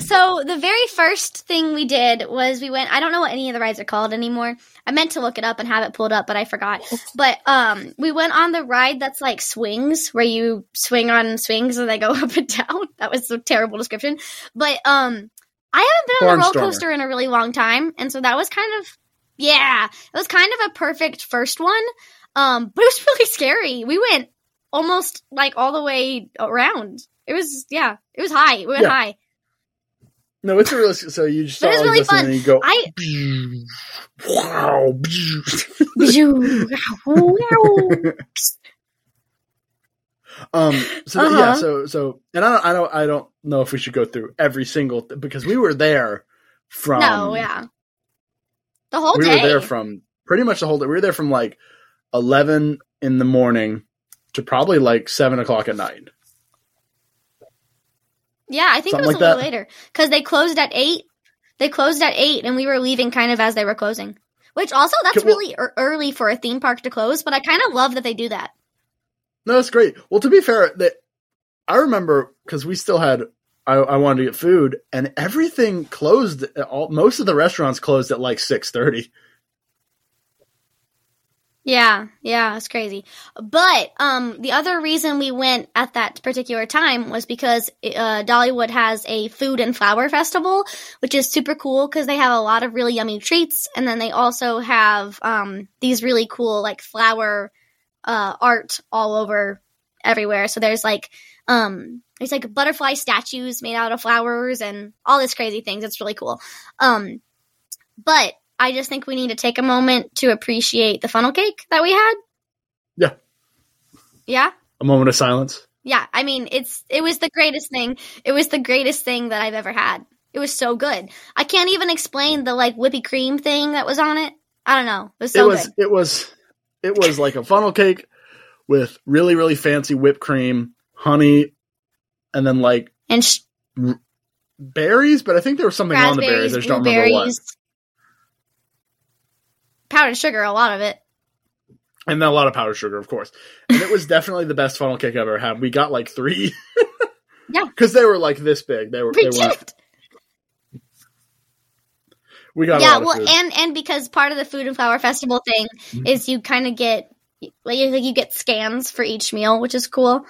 so the very first thing we did was we went. I don't know what any of the rides are called anymore. I meant to look it up and have it pulled up, but I forgot. But um, we went on the ride that's like swings, where you swing on swings and they go up and down. That was a terrible description. But um, I haven't been on a roller coaster in a really long time, and so that was kind of yeah, it was kind of a perfect first one. Um, but it was really scary. We went almost like all the way around. It was yeah, it was high. We went Yeah. high. no, it's a real so you just But it was really this and fun. you go I wow. Um. So yeah. Uh-huh. So so, and I don't. I don't. I don't know if we should go through every single th- because we were there from. no, yeah, the whole we day. were there from pretty much the whole day. We were there from like eleven in the morning to probably like seven o'clock at night. Yeah, I think Something it was like a little that? later because they closed at eight. They closed at eight, and we were leaving kind of as they were closing. Which also that's well- really early for a theme park to close, but I kind of love that they do that. No, that's great. Well, to be fair, that I remember because we still had. I, I wanted to get food, and everything closed. All, most of the restaurants closed at like six thirty. Yeah, yeah, it's crazy. But um, the other reason we went at that particular time was because uh, Dollywood has a food and flower festival, which is super cool because they have a lot of really yummy treats, and then they also have um, these really cool like flower uh, art all over everywhere. So there's like um, there's like butterfly statues made out of flowers and all this crazy things. It's really cool. Um, but I just think we need to take a moment to appreciate the funnel cake that we had. Yeah. Yeah. A moment of silence. Yeah. I mean, it's it was the greatest thing. It was the greatest thing that I've ever had. It was so good. I can't even explain the like whippy cream thing that was on it. I don't know. It was so it was good. it was it was like a funnel cake with really really fancy whipped cream, honey, and then like And sh- berries. But I think there was something on the berries. I just don't remember what. powdered sugar, a lot of it. And then a lot of powdered sugar, of course. And it was definitely the best funnel cake I've ever had. We got like three. Yeah. because they were like this big. They were. We They weren't. We got a yeah lot of well and and because part of the food and flower festival thing Mhm. is you kind of get like you get scans for each meal which is cool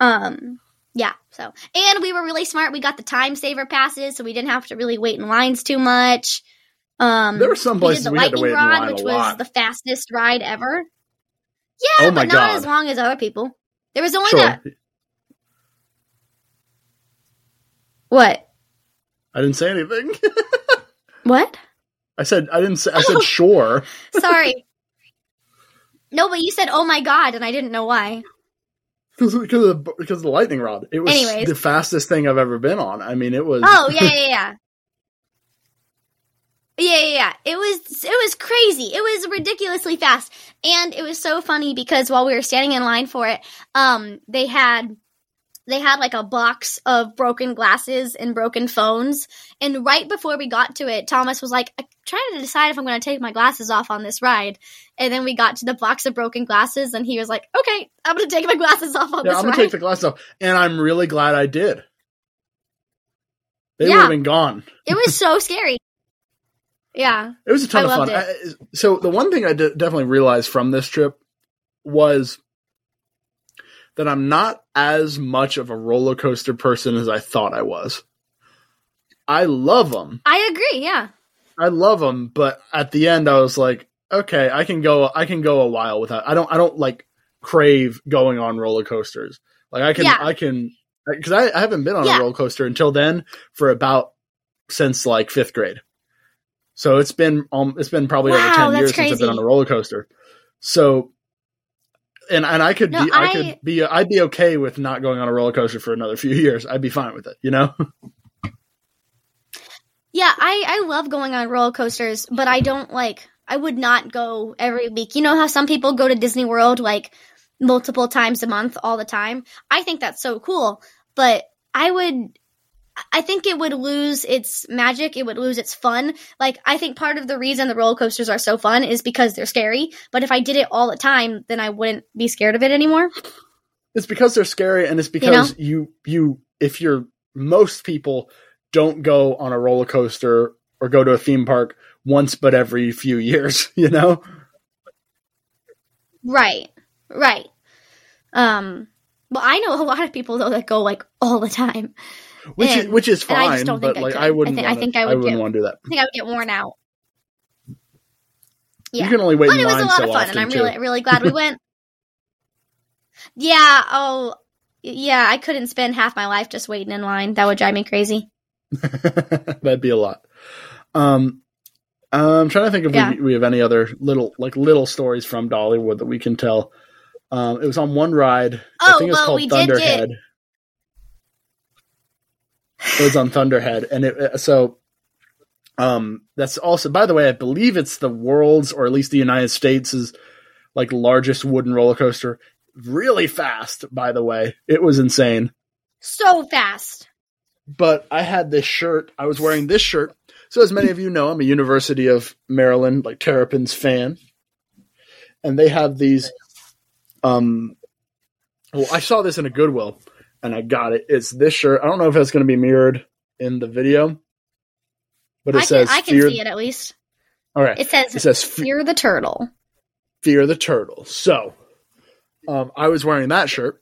um yeah so and we were really smart we got the time saver passes so we didn't have to really wait in lines too much um There were some places we did the we had to lightning wait in rod line a which was the fastest ride ever yeah Oh but not God. as long as other people there was only sure. that what I didn't say anything. what I said I didn't say. I Oh. said sure. sorry no but you said oh my god and i didn't know why Because because of the, because of the lightning rod. It was Anyways. the fastest thing I've ever been on. I mean, it was. Oh yeah, yeah, yeah. Yeah, yeah, yeah. It was it was crazy. It was ridiculously fast. And it was so funny because while we were standing in line for it, um they had they had like a box of broken glasses and broken phones. And right before we got to it, Thomas was like, I'm trying to decide if I'm going to take my glasses off on this ride. And then we got to the box of broken glasses, and he was like, okay, I'm going to take my glasses off on this ride. yeah, this I'm gonna take the glasses off, and I'm really glad I did. They Yeah. would have been gone. it was so scary. Yeah. It was a ton I of fun. I, so the one thing I d- definitely realized from this trip was that I'm not as much of a roller coaster person as I thought I was. I love them. I agree. Yeah. I love them, but at the end I was like, okay, I can go I can go a while without I don't I don't like crave going on roller coasters. Like I can Yeah. I can cuz I, I haven't been on Yeah. a roller coaster until then for about since like 5th grade. So it's been um it's been probably over 10 that's years since I've been on a roller coaster. So and and I could No, be I, I- could be I'd be okay with not going on a roller coaster for another few years. I'd be fine with it, you know? Yeah. I, I love going on roller coasters, but I don't like, I would not go every week. You know how some people go to Disney World like multiple times a month all the time? I think that's so cool, but I would, I think it would lose its magic. It would lose its fun. Like, I think part of the reason the roller coasters are so fun is because they're scary. But if I did it all the time, then I wouldn't be scared of it anymore. It's because they're scary, and it's because you you, if you're most people don't go on a roller coaster or go to a theme park once but every few years, you know. Right. Right. Um well I know a lot of people though that go like all the time. Which is And- which is and I fine, just don't but I like could. I wouldn't. I thi- I wanna, think I would I wouldn't get- want to do that. I think I would get worn out. Yeah. You can only wait But it was a lot so of fun and I'm too. really really glad we went. yeah, oh yeah, I couldn't spend half my life just waiting in line. That would drive me crazy. That'd be a lot. Um, I'm trying to think if Yeah. we, we have any other little like little stories from Dollywood that we can tell. Um, it was on one ride. I Oh, think it's well, called we did get- Was on Thunderhead, and it uh, so. Um, that's also, by the way, I believe it's the world's, or at least the United States' is like largest wooden roller coaster. Really fast, by the way. It was insane. So fast. but I had this shirt. I was wearing this shirt. So as many of you know, I'm a University of Maryland like Terrapins fan, and they have these. Um, well, I saw this in a Goodwill, and I got it. It's this shirt. I don't know if it's going to be mirrored in the video, but it I can, says I can "Fear." see it at least. All right, It says, it says "Fear the turtle." Fear the Turtle. So, um, I was wearing that shirt,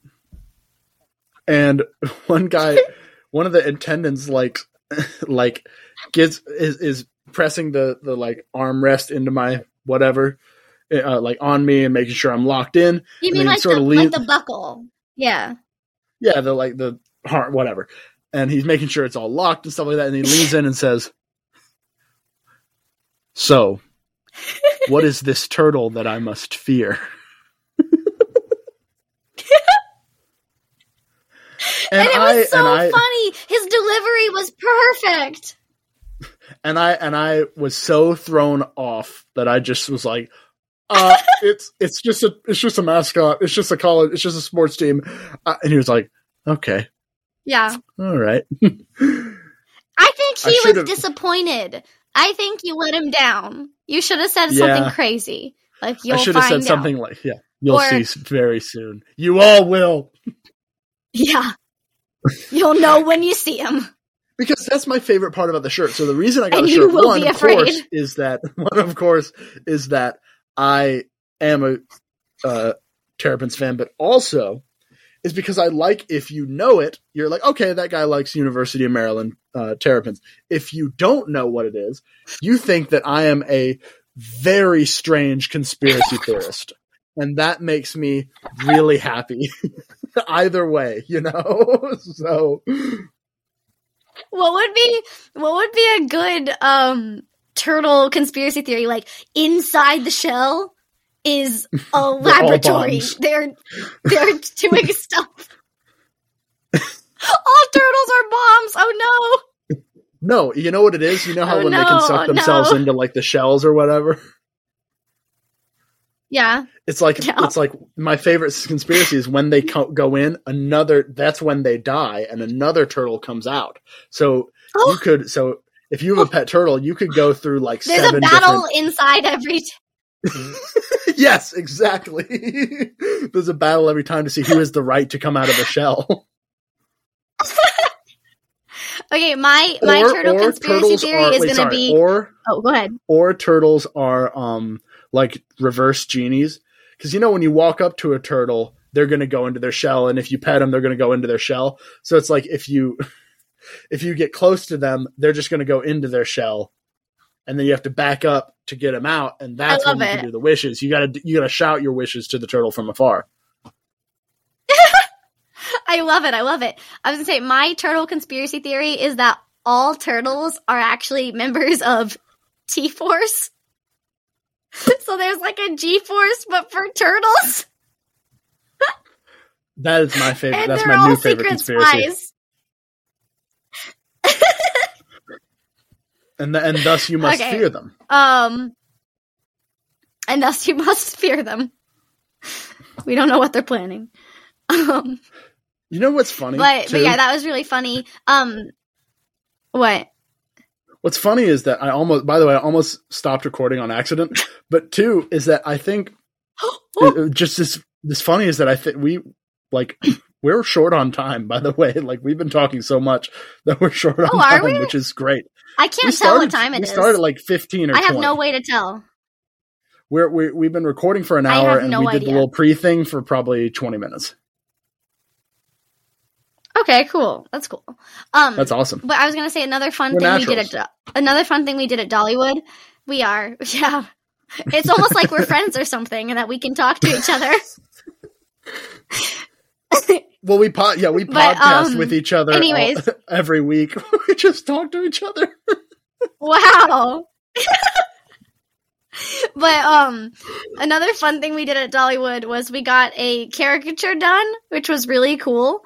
and one guy, one of the attendants, like, like, gets is is pressing the the like armrest into my whatever, uh, like on me and making sure I'm locked in. You mean like sort the of like the buckle? Yeah. Yeah, the like the heart, whatever. And he's making sure it's all locked and stuff like that. And he leans in and says, "So, what is this turtle that I must fear?" And, it I- was so and I- funny. His delivery was perfect. and I and I was so thrown off that I just was like, uh, "It's it's just a it's just a mascot. It's just a college. It's just a sports team." Uh, and he was like, "Okay, Yeah. all right." I think he should've- was disappointed. I think you let him down. You should have said Yeah. something crazy. Like you'll I should have said out. something like, "Yeah, you'll Or- see very soon. You all will." Yeah. You'll know when you see him. Because that's my favorite part about the shirt. So the reason I got And the shirt, one, of course, is that one, of course, is that I am a uh, Terrapins fan, but also is because I like if you know it, you're like, okay, that guy likes University of Maryland uh, Terrapins. If you don't know what it is, you think that I am a very strange conspiracy theorist. And that makes me really happy. Either way, you know? so What would be what would be a good um turtle conspiracy theory? Like inside the shell is a laboratory. They're they're doing stuff. All turtles are bombs. Oh No, No, you know what it is? You know how Oh, when they can suck themselves no. into like the shells or whatever? Yeah. It's like Yeah. it's like my favorite conspiracy is when they co- go in, another that's when they die and another turtle comes out. So oh. you Oh, could so if you have a oh. pet turtle, you could go through like there's a battle different inside every t- Yes, exactly. there's a battle every time to see who has the right to come out of the shell. Okay, my my Or- turtle or conspiracy theory are- is going to be or Oh, go ahead. or turtles are um like reverse genies because you know when you walk up to a turtle they're going to go into their shell and if you pet them they're going to go into their shell so it's like if you if you get close to them they're just going to go into their shell and then you have to back up to get them out and that's when you it. can do the wishes you got to you got to shout your wishes to the turtle from afar I love it. I love it. I was going to say my turtle conspiracy theory is that all turtles are actually members of T-Force. so there's like a G-Force but for turtles. that is my favorite and that's they're my all new favorite conspiracy. And th- and thus you must Okay. fear them Um, and thus you must fear them. We don't know what they're planning. Um, you know what's funny but, but yeah, that was really funny. Um, what? What's funny is that I almost, by the way, I almost stopped recording on accident. But two is that I think it- it just this this funny is that I think we like we're short on time. By the way, like we've been talking so much that we're short on Oh, time, we? which is great. I can't tell what time it we is. started like fifteen or. I have 20. no way to tell. We're, we we've been recording for an hour and no we did the little pre thing for probably twenty minutes. Okay, cool. That's cool. Um, That's awesome. but I was gonna say another fun We're thing we did at Do- another fun thing we did at Dollywood. We are, yeah. It's almost like we're friends or something, and that we can talk to each other. Well, we pod, yeah, we But, podcast um, with each other all- anyways. every week. we just talk to each other. Wow. but um another fun thing we did at Dollywood was we got a caricature done, which was really cool.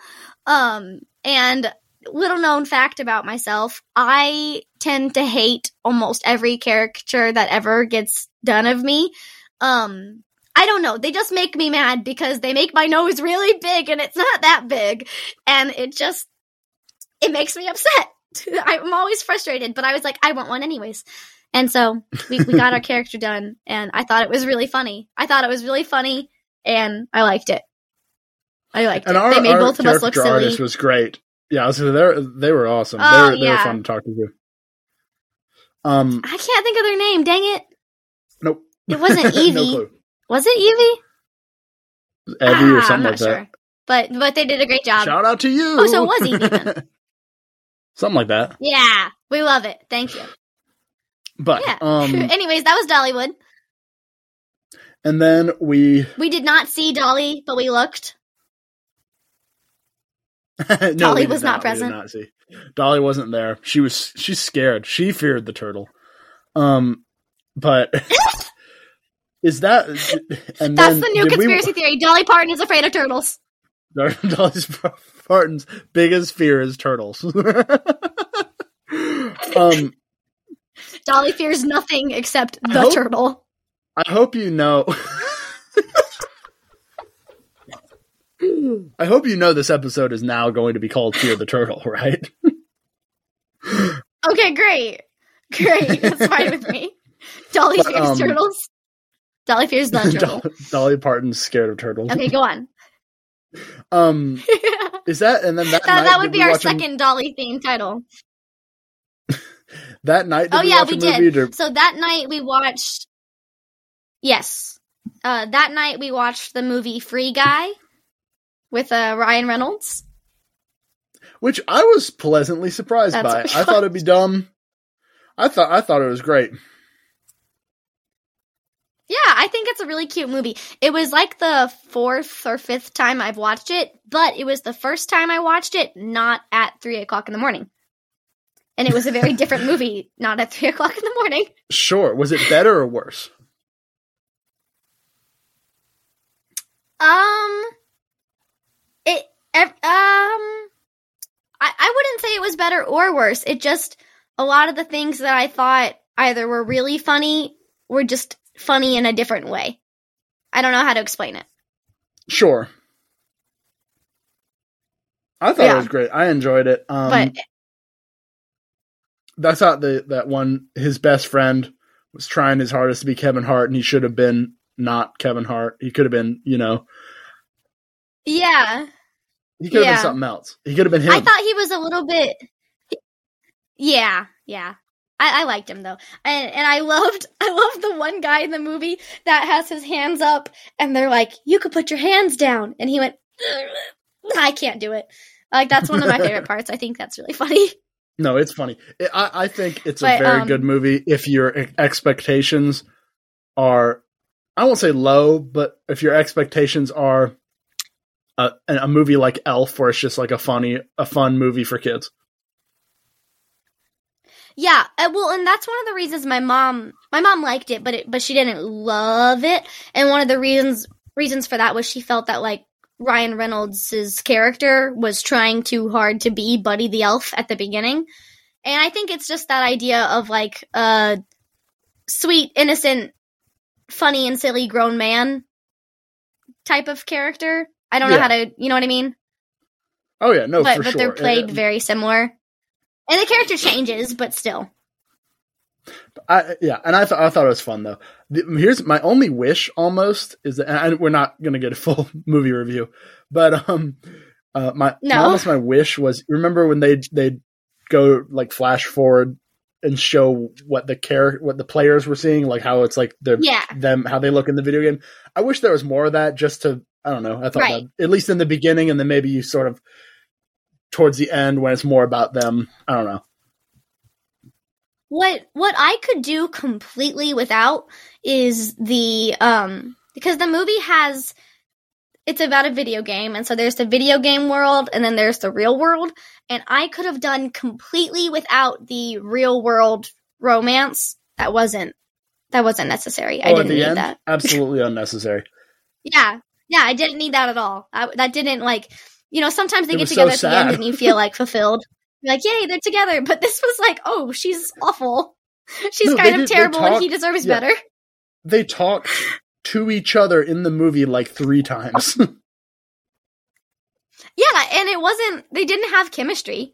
Um and little known fact about myself, I tend to hate almost every caricature that ever gets done of me. Um I don't know. They just make me mad because they make my nose really big and it's not that big. And it just it makes me upset. I'm always frustrated, but I was like, I want one anyways. And so we, we got our character done, and I thought it was really funny. I thought it was really funny, and I liked it. I liked And it. our, they made both of us look silly. artist was great. Yeah, they they were awesome. Oh, they were they were fun to talk to. Um, I can't think of their name. Dang it! nope. It wasn't no Evie. clue. Was it Evie? Evie Ah, or something I'm not like sure, but but they did a great job. Shout out to you. Oh, so it was Evie then. something like that. Yeah, we love it. Thank you. But Yeah. um, Anyways, that was Dollywood. and then we We did not see Dolly, but we looked. no, Dolly was not We did present. not see. Dolly wasn't there. She was. She's scared. She feared the turtle. Um, but is that? And That's then the new did we- conspiracy theory. Dolly Parton is afraid of turtles. Dolly Parton's biggest fear is turtles. um, Dolly fears nothing except I the hope- turtle. I hope you know. I hope you know this episode is now going to be called Fear the Turtle, right? Okay, great. Great. That's fine with me. Dolly But, fears um, turtles. Dolly fears the turtle. Dol- Dolly Parton's scared of turtles. Okay, go on. Um, that, is that and then that night that would be our watch a- second Dolly themed title. that night. Oh we yeah, we did. to- So that night we watched. Yes, uh, that night we watched the movie Free Guy with uh, Ryan Reynolds. which I was pleasantly surprised That's by. I thought it'd be dumb. I thought I thought it was great. Yeah, I think it's a really cute movie. It was like the fourth or fifth time I've watched it, but it was the first time I watched it not at three o'clock in the morning. And it was a very different movie, not at three o'clock in the morning. Sure, was it better or worse? Um, it um, I I wouldn't say it was better or worse. It just a lot of the things that I thought either were really funny were just funny in a different way. I don't know how to explain it. Sure. I thought Yeah. it was great. I enjoyed it. Um, but I thought the that one his best friend was trying his hardest to be Kevin Hart, and he should have been not Kevin Hart. He could have been, you know, yeah, he could have Yeah. been something else. He could have been him. I thought he was a little bit. Yeah, yeah. I, I liked him though, and and I loved I loved the one guy in the movie that has his hands up, and they're like, "You could put your hands down," and he went, "I can't do it." Like that's one of my favorite parts. I think that's really funny. No, it's funny. I- I, think it's a very um, good movie if your expectations are, I won't say low, but if your expectations are a, a movie like Elf, where it's just like a funny, a fun movie for kids. Yeah, uh, well, and that's one of the reasons my mom my mom liked it, but it, but she didn't love it. And one of the reasons reasons for that was she felt that like Ryan Reynolds' character was trying too hard to be Buddy the Elf at the beginning. And I think it's just that idea of like a sweet, innocent, funny and silly grown man type of character. I don't know how to, you know what I mean? Oh yeah, no, but but sure. they're played very similar. And the character changes, but still. I, yeah, and I thought I thought it was fun though. The, here's my only wish, almost, is that and we're not gonna get a full movie review, but um, uh, my No. almost my wish was remember when they they go like flash forward and show what the care what the players were seeing, like how it's like the Yeah. them how they look in the video game. I wish there was more of that, just to I don't know. I thought Right. that, at least in the beginning, and then maybe you sort of towards the end when it's more about them. I don't know. what what I could do completely without is the um because the movie has it's about a video game and so there's the video game world and then there's the real world and I could have done completely without the real world romance that wasn't that wasn't necessary. I oh, at didn't the need end, that. absolutely unnecessary. Yeah. Yeah, I didn't need that at all. I, that didn't like you know, sometimes they It get was so together at the end and you feel like fulfilled. You're like, yay, they're together. But this was like, oh, she's awful. She's No, kind of did- terrible and he deserves yeah. better. they talked to each other in the movie like three times. Yeah, and it wasn't they didn't have chemistry.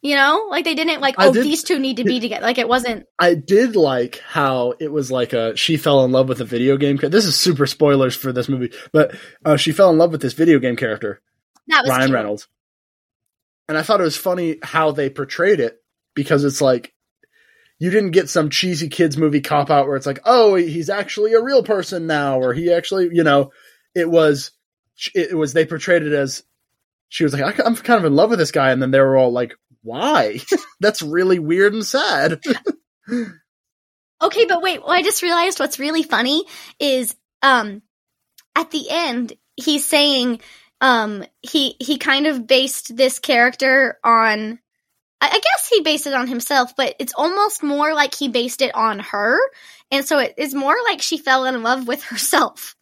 You know, like they didn't like, oh, did- these two need to be together. Like it wasn't. I did like how it was like a she fell in love with a video game. This is super spoilers for this movie, but uh, she fell in love with this video game character, That was Ryan cute. Reynolds, and I thought it was funny how they portrayed it because it's like you didn't get some cheesy kids movie cop out where it's like, oh, he's actually a real person now, or he actually, you know, it was it was they portrayed it as she was like, I- I'm kind of in love with this guy, and then they were all like, why? That's really weird and sad. Okay, but wait, well, I just realized what's really funny is um at the end he's saying um he he kind of based this character on I, I guess he based it on himself, but it's almost more like he based it on her. And so it is more like she fell in love with herself.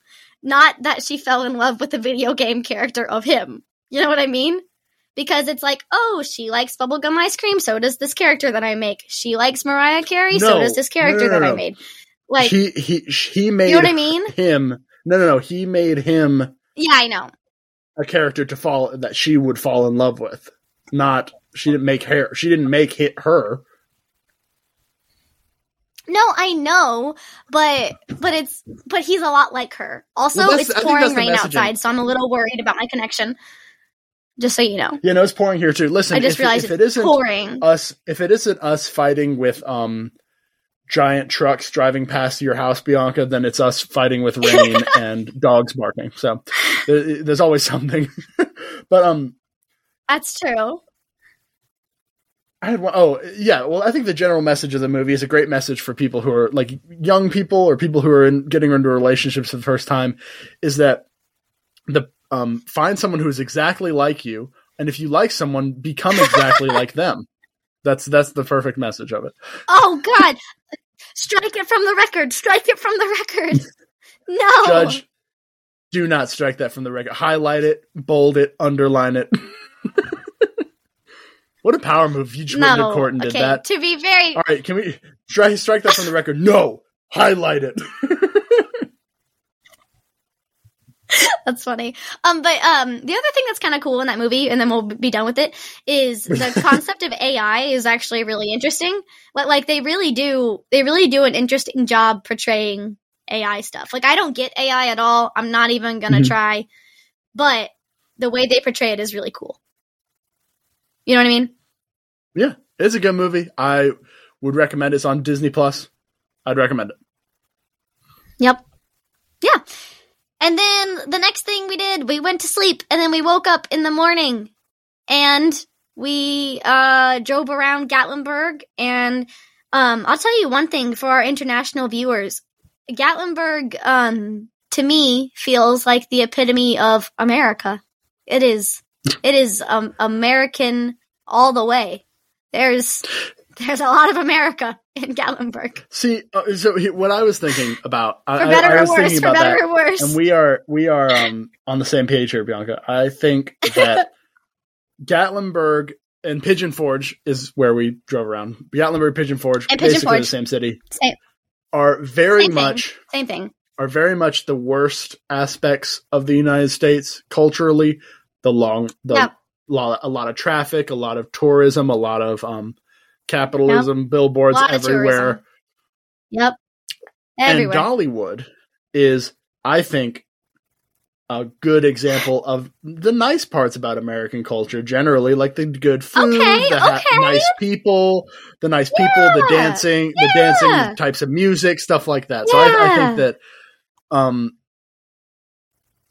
Not that she fell in love with the video game character of him. You know what I mean? Because it's like, oh, she likes bubblegum ice cream, so does this character that I make. She likes Mariah Carey, so does this character no, no, that I made. Like, he he he made you know what I mean? him. No, no, no. He made him Yeah, I know. a character to fall that she would fall in love with. Not she didn't make her. She didn't make hit her. No, I know, but but it's but he's a lot like her. Also, Well, it's pouring rain outside, so I'm a little worried about my connection. Just so you know, You know, it's pouring here too. Listen, I just if, realized if it isn't pouring. us, if it isn't us fighting with um giant trucks driving past your house, Bianca, then it's us fighting with rain and dogs barking. So there, there's always something. but um, That's true. I had one oh yeah. Well, I think the general message of the movie is a great message for people who are like young people or people who are in, getting into relationships for the first time. Is that the um find someone who is exactly like you, and if you like someone, become exactly like them. That's that's the perfect message of it. Oh God! Strike it from the record. Strike it from the record. No, Judge, do not strike that from the record. Highlight it, bold it, underline it. what a power move! You just went no. into court and did that. to be very All right, can we strike strike that from the record? No, highlight it. That's funny. Um, but um, the other thing that's kind of cool in that movie, and then we'll be done with it, is the concept of AI is actually really interesting. Like, like they really do, they really do an interesting job portraying AI stuff. Like, I don't get AI at all. I'm not even gonna Mhm. try, but the way they portray it is really cool. You know what I mean? yeah, it's a good movie. I would recommend it. It's on Disney Plus. I'd recommend it. Yep. And then the next thing we did, we went to sleep and then we woke up in the morning and we uh drove around Gatlinburg and um I'll tell you one thing for our international viewers. Gatlinburg um to me feels like the epitome of America. It is it is um American all the way. There's there's a lot of America in Gatlinburg. See, uh, so he, what I was thinking about, I, For I- better I, or was worse, thinking for about better that, or worse. and we are we are um, on the same page here, Bianca. I think that Gatlinburg and Pigeon Forge is where we drove around. Gatlinburg, Pigeon Forge, And Pigeon basically Forge. the same city, Same, are very Same thing. much same thing. are very much the worst aspects of the United States culturally. The long, the lot, a lot of traffic, a lot of tourism, a lot of um, capitalism, billboards everywhere. Yep. Everywhere. And Dollywood is, I think, a good example of the nice parts about American culture generally, like the good food, Okay, the ha- okay. nice people, the nice people, the Yeah, dancing, the dancing types of music, stuff like that. So I, I think that, um,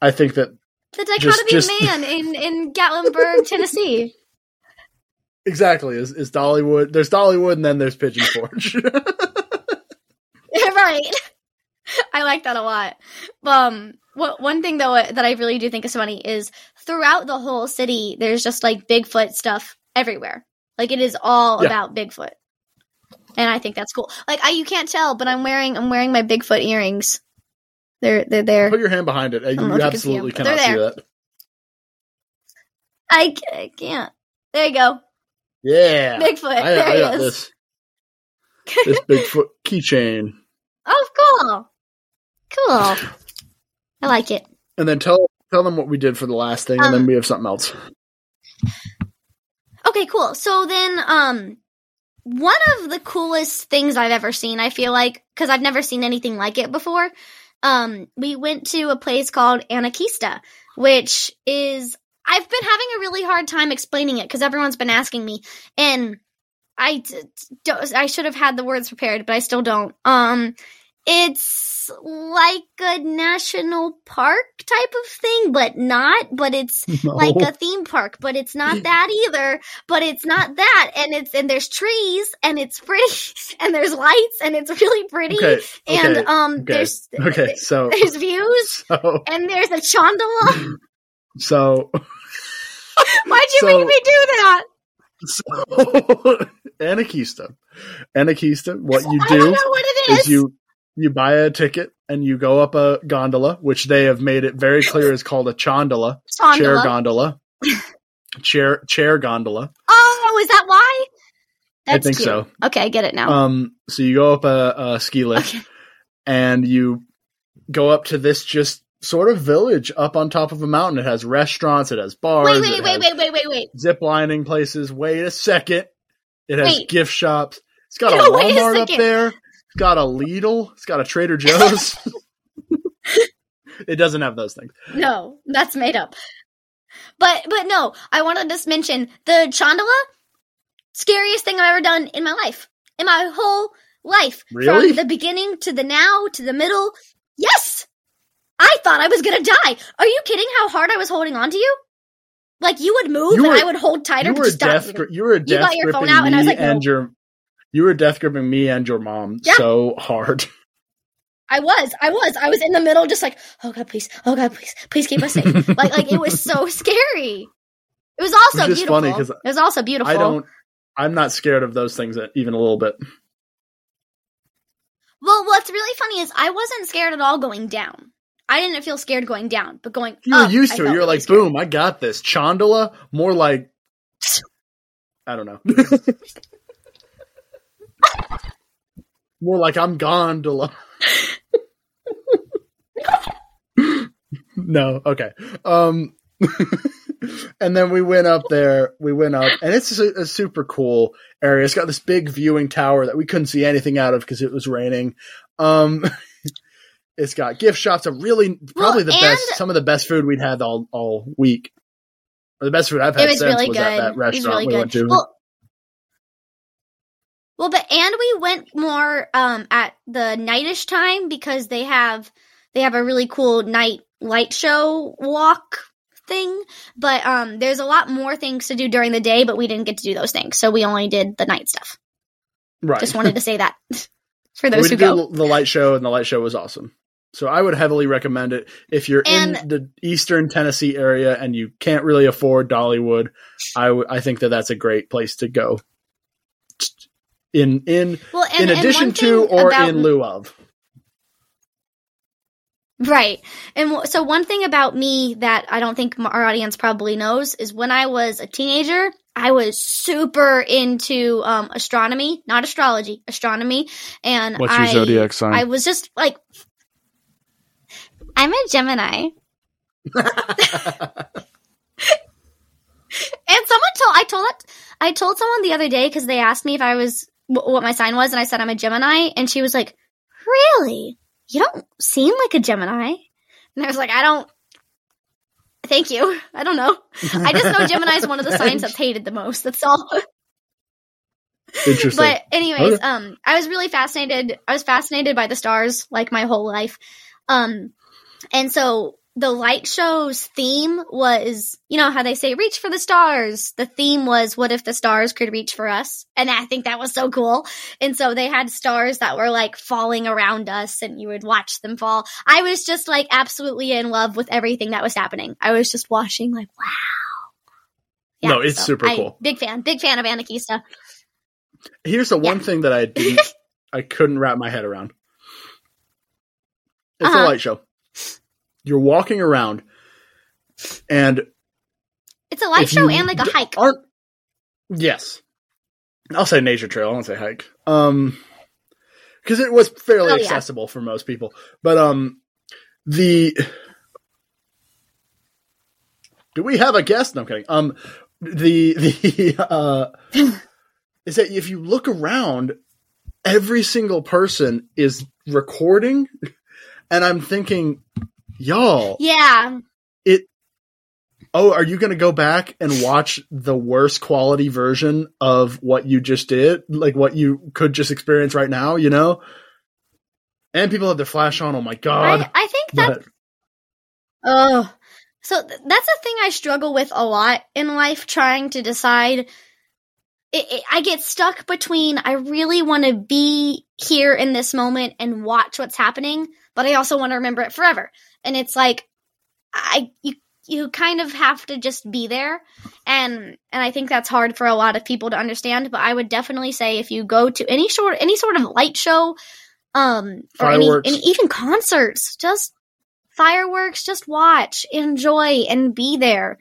I think that the dichotomy just- just- man in, in Gatlinburg, Tennessee. exactly is, is Dollywood. There's Dollywood, and then there's Pigeon Forge. right. I like that a lot. Um, what, one thing though that I really do think is funny is throughout the whole city, there's just like Bigfoot stuff everywhere. Like it is all Yeah. about Bigfoot, and I think that's cool. Like I, you can't tell, but I'm wearing I'm wearing my Bigfoot earrings. They're they're there. Put your hand behind it. don't You you can see absolutely but they're cannot see that. I, I can't. There you go, Yeah, Bigfoot. I, there I he got is. this. This Bigfoot keychain. Oh, cool. Cool. I like it. And then tell tell them what we did for the last thing, and Um, then we have something else. Okay, cool. So then, um, one of the coolest things I've ever seen, I feel like, because I've never seen anything like it before. Um, we went to a place called Anakeesta, which is, I've been having a really hard time explaining it because everyone's been asking me. And I, d- d- I should have had the words prepared, but I still don't. Um, it's like a national park type of thing, but not. But it's No. like a theme park, but it's not that either. But it's not that, and it's and there's trees, and it's pretty, and there's lights, and it's really pretty, okay, and okay, um, okay, there's okay. So, there's views, so, and there's a chandelier. so, Why'd you So- make me do that? so, Anakeesta, Anakeesta. What you I don't do know what it is is. you you buy a ticket and you go up a gondola, which they have made it very clear is called a chondola, chair gondola, chair chair gondola. Oh, is that why? I think cute. so. Okay, I get it now. Um, so you go up a, a ski lift okay. and you go up to this just sort of village up on top of a mountain. It has restaurants, it has bars, Wait, wait, it wait, wait, wait, wait, wait. zip lining places. Wait a second. It has Wait. gift shops. It's got a No, a Walmart up there. It's got a Lidl. It's got a Trader Joe's. it doesn't have those things. No, that's made up. But but no, I want to just mention the chondola. Scariest thing I've ever done in my life, in my whole life, Really? from the beginning to the now to the middle. Yes, I thought I was gonna die. Are you kidding? How hard I was holding on to you? Like you would move You and I would hold tighter. You were you stop death. gri- You were death got your phone out and I was like, no. and your. You were death gripping me and your mom Yeah. so hard. I was, I was, I was in the middle, just like, oh god, please, oh god, please, please keep us safe. like, like it was so scary. It was also beautiful. funny it was also beautiful. I don't. I'm not scared of those things even a little bit. Well, what's really funny is I wasn't scared at all going down. I didn't feel scared going down, but going You were up, used to it. You're really like, scared. boom, I got this. Chondola, more like. I don't know. more like I'm gondola. no, okay. Um, and then we went up there. We went up, and it's a, a super cool area. It's got this big viewing tower that we couldn't see anything out of because it was raining. Um, it's got gift shops. A really probably the best, some of the best food we'd had all all week. Or the best food I've had was since really was good. at that restaurant really we good. went to. Well, well, but and we went more um at the nightish time because they have they have a really cool night light show walk thing. But um, there's a lot more things to do during the day, but we didn't get to do those things, so we only did the night stuff. right. Just wanted to say that for we those who did go. the light show, and the light show was awesome. So I would heavily recommend it if you're in the eastern Tennessee area and you can't really afford Dollywood. I w- I think that that's a great place to go. In in Well, and, in addition to or about- in lieu of. Right. And w- so one thing about me that I don't think our audience probably knows is when I was a teenager, I was super into um, astronomy, not astrology, astronomy. And What's I, your zodiac sign? I was just like, I'm a Gemini. And someone told I told it I told someone the other day because they asked me if I was wh- what my sign was, and I said I'm a Gemini, and she was like, "Really? You don't seem like a Gemini." And I was like, "I don't." Thank you. I don't know. I just know Gemini is one of the signs that's hated the most. That's all. Interesting. But anyways, Okay. um, I was really fascinated. I was fascinated by the stars like my whole life. Um, and so the light show's theme was, you know how they say reach for the stars. The theme was what if the stars could reach for us? And I think that was so cool. And so they had stars that were like falling around us and you would watch them fall. I was just like absolutely in love with everything that was happening. I was just watching like, wow. No, it's super I- cool. Big fan, big fan of Anakeesta. Here's the one Yeah. thing that I didn't I couldn't wrap my head around. It's a Uh-huh. light show. You're walking around and It's a If show and like a hike. aren't yes. I'll say nature trail. I won't say hike. Um because it was fairly Oh, yeah. accessible for most people. But um the do we have a guest? No I'm kidding. Um the the uh, is that if you look around, every single person is recording, and I'm thinking, y'all, Yeah. It. Oh, are you going to go back and watch the worst quality version of what you just did, like what you could just experience right now? You know. And people have their flash on. Oh my god! I, I think that Oh, so th- that's a thing I struggle with a lot in life, trying to decide. It, it, I get stuck between I really want to be here in this moment and watch what's happening, but I also want to remember it forever. And it's like I you you kind of have to just be there, and and I think that's hard for a lot of people to understand. But I would definitely say if you go to any sort any sort of light show, um, or any, any even concerts, just fireworks just watch enjoy and be there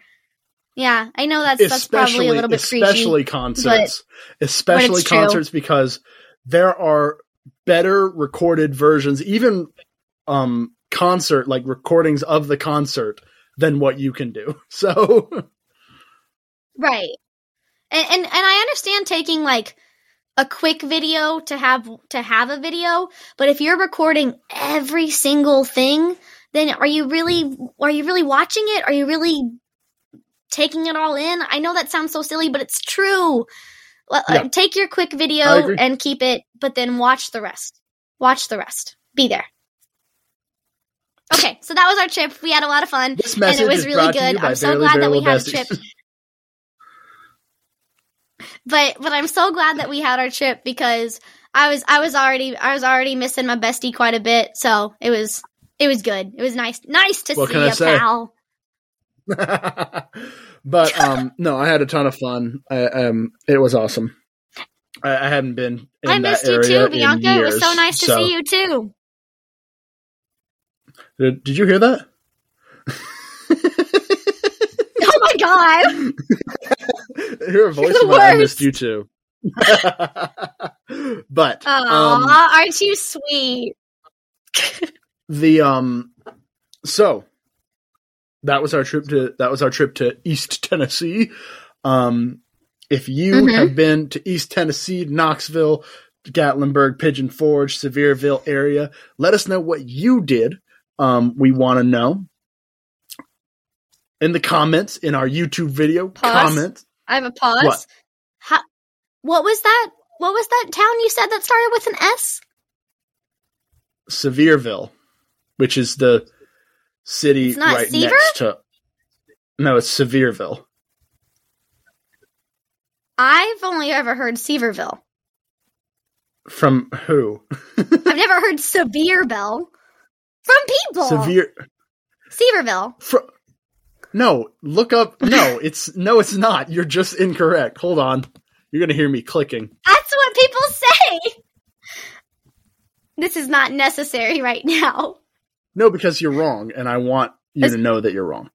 yeah i know that's that's probably a little bit especially preachy concerts, especially true. concerts because there are better recorded versions, even um concert like recordings of the concert than what you can do. So right. And, and and i understand taking like a quick video to have to have a video but if you're recording every single thing then are you really are you really watching it? Are you really taking it all in? I know that sounds so silly but it's true. Well, uh, Yeah. take your quick video and keep it but then watch the rest. Watch the rest. Be there okay so that was our trip we had a lot of fun this message was is really good. I'm so glad that we had a trip. but but I'm so glad that we had our trip because I was I was already I was already missing my bestie quite a bit, so it was it was good. It was nice nice to What see you, say? pal. but um no, I had a ton of fun. I, um it was awesome. I, I hadn't been in I missed you too, Bianca. It was so nice to so- see you too. Did, did you hear that? Oh my god. I hear a voice I missed you too. but Aw, um, aren't you sweet? the um so that was our trip to that was our trip to East Tennessee. Um if you Mhm. have been to East Tennessee, Knoxville, Gatlinburg, Pigeon Forge, Sevierville area, let us know what you did. Um we want to know. In the comments in our YouTube video, Pause. comment. I have a pause. What? How, what was that? What was that town you said that started with an S? Sevierville, which is the city right Seaver? next to No, it's Sevierville. I've only ever heard Seaverville. From who? I've never heard Severe Bell from people. Severe Seaverville. Fr- no, look up. No, it's no, it's not. You're just incorrect. Hold on. You're gonna hear me clicking. That's what people say. This is not necessary right now. No, because you're wrong, and I want you to know that you're wrong.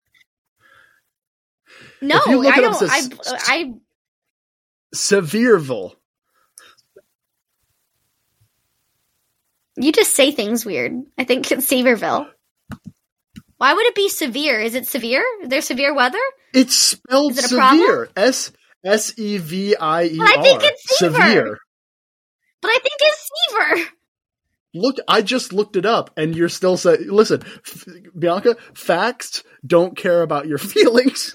No, I don't. I, I, Sevierville. You just say things weird. I think it's Seaverville. Why would it be severe? Is it severe? There's severe weather? It's spelled it a severe. S S E V I E R. But I think it's Seaver. severe. But I think it's Seaver. Look, I just looked it up, and you're still saying. Listen, f- Bianca, facts don't care about your feelings.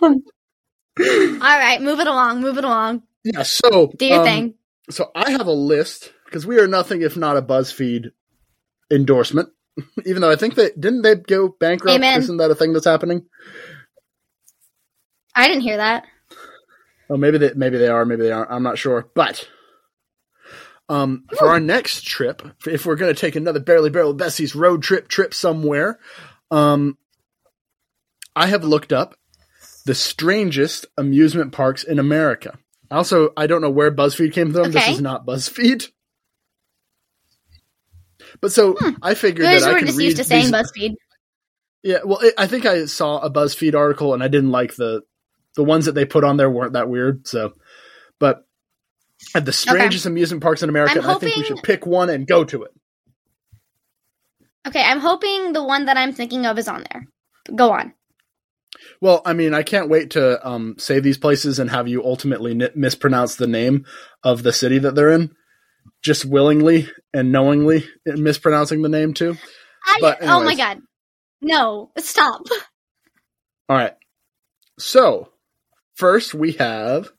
Hmm. All right, move it along. Move it along. yeah. So Do your um, thing. So I have a list because we are nothing if not a BuzzFeed endorsement. Even though I think they didn't they go bankrupt. Amen. Isn't that a thing that's happening? I didn't hear that. Oh, maybe they maybe they are, maybe they aren't. I'm not sure. But um, for our next trip, if we're going to take another barely barrel Bessie's road trip trip somewhere, um, I have looked up the strangest amusement parks in America. Also, I don't know where BuzzFeed came from. This is not BuzzFeed. But so hmm. I figured that I were could just read used to saying these- BuzzFeed. yeah, well, it, I think I saw a BuzzFeed article and I didn't like the the ones that they put on there weren't that weird. So, but at the strangest amusement parks in America, I'm I think we should pick one and go to it. Okay, I'm hoping the one that I'm thinking of is on there. Go on. Well, I mean, I can't wait to um, say these places and have you ultimately n- mispronounce the name of the city that they're in, just willingly and knowingly mispronouncing the name too. I, But oh my god. No, stop. All right. So, first we have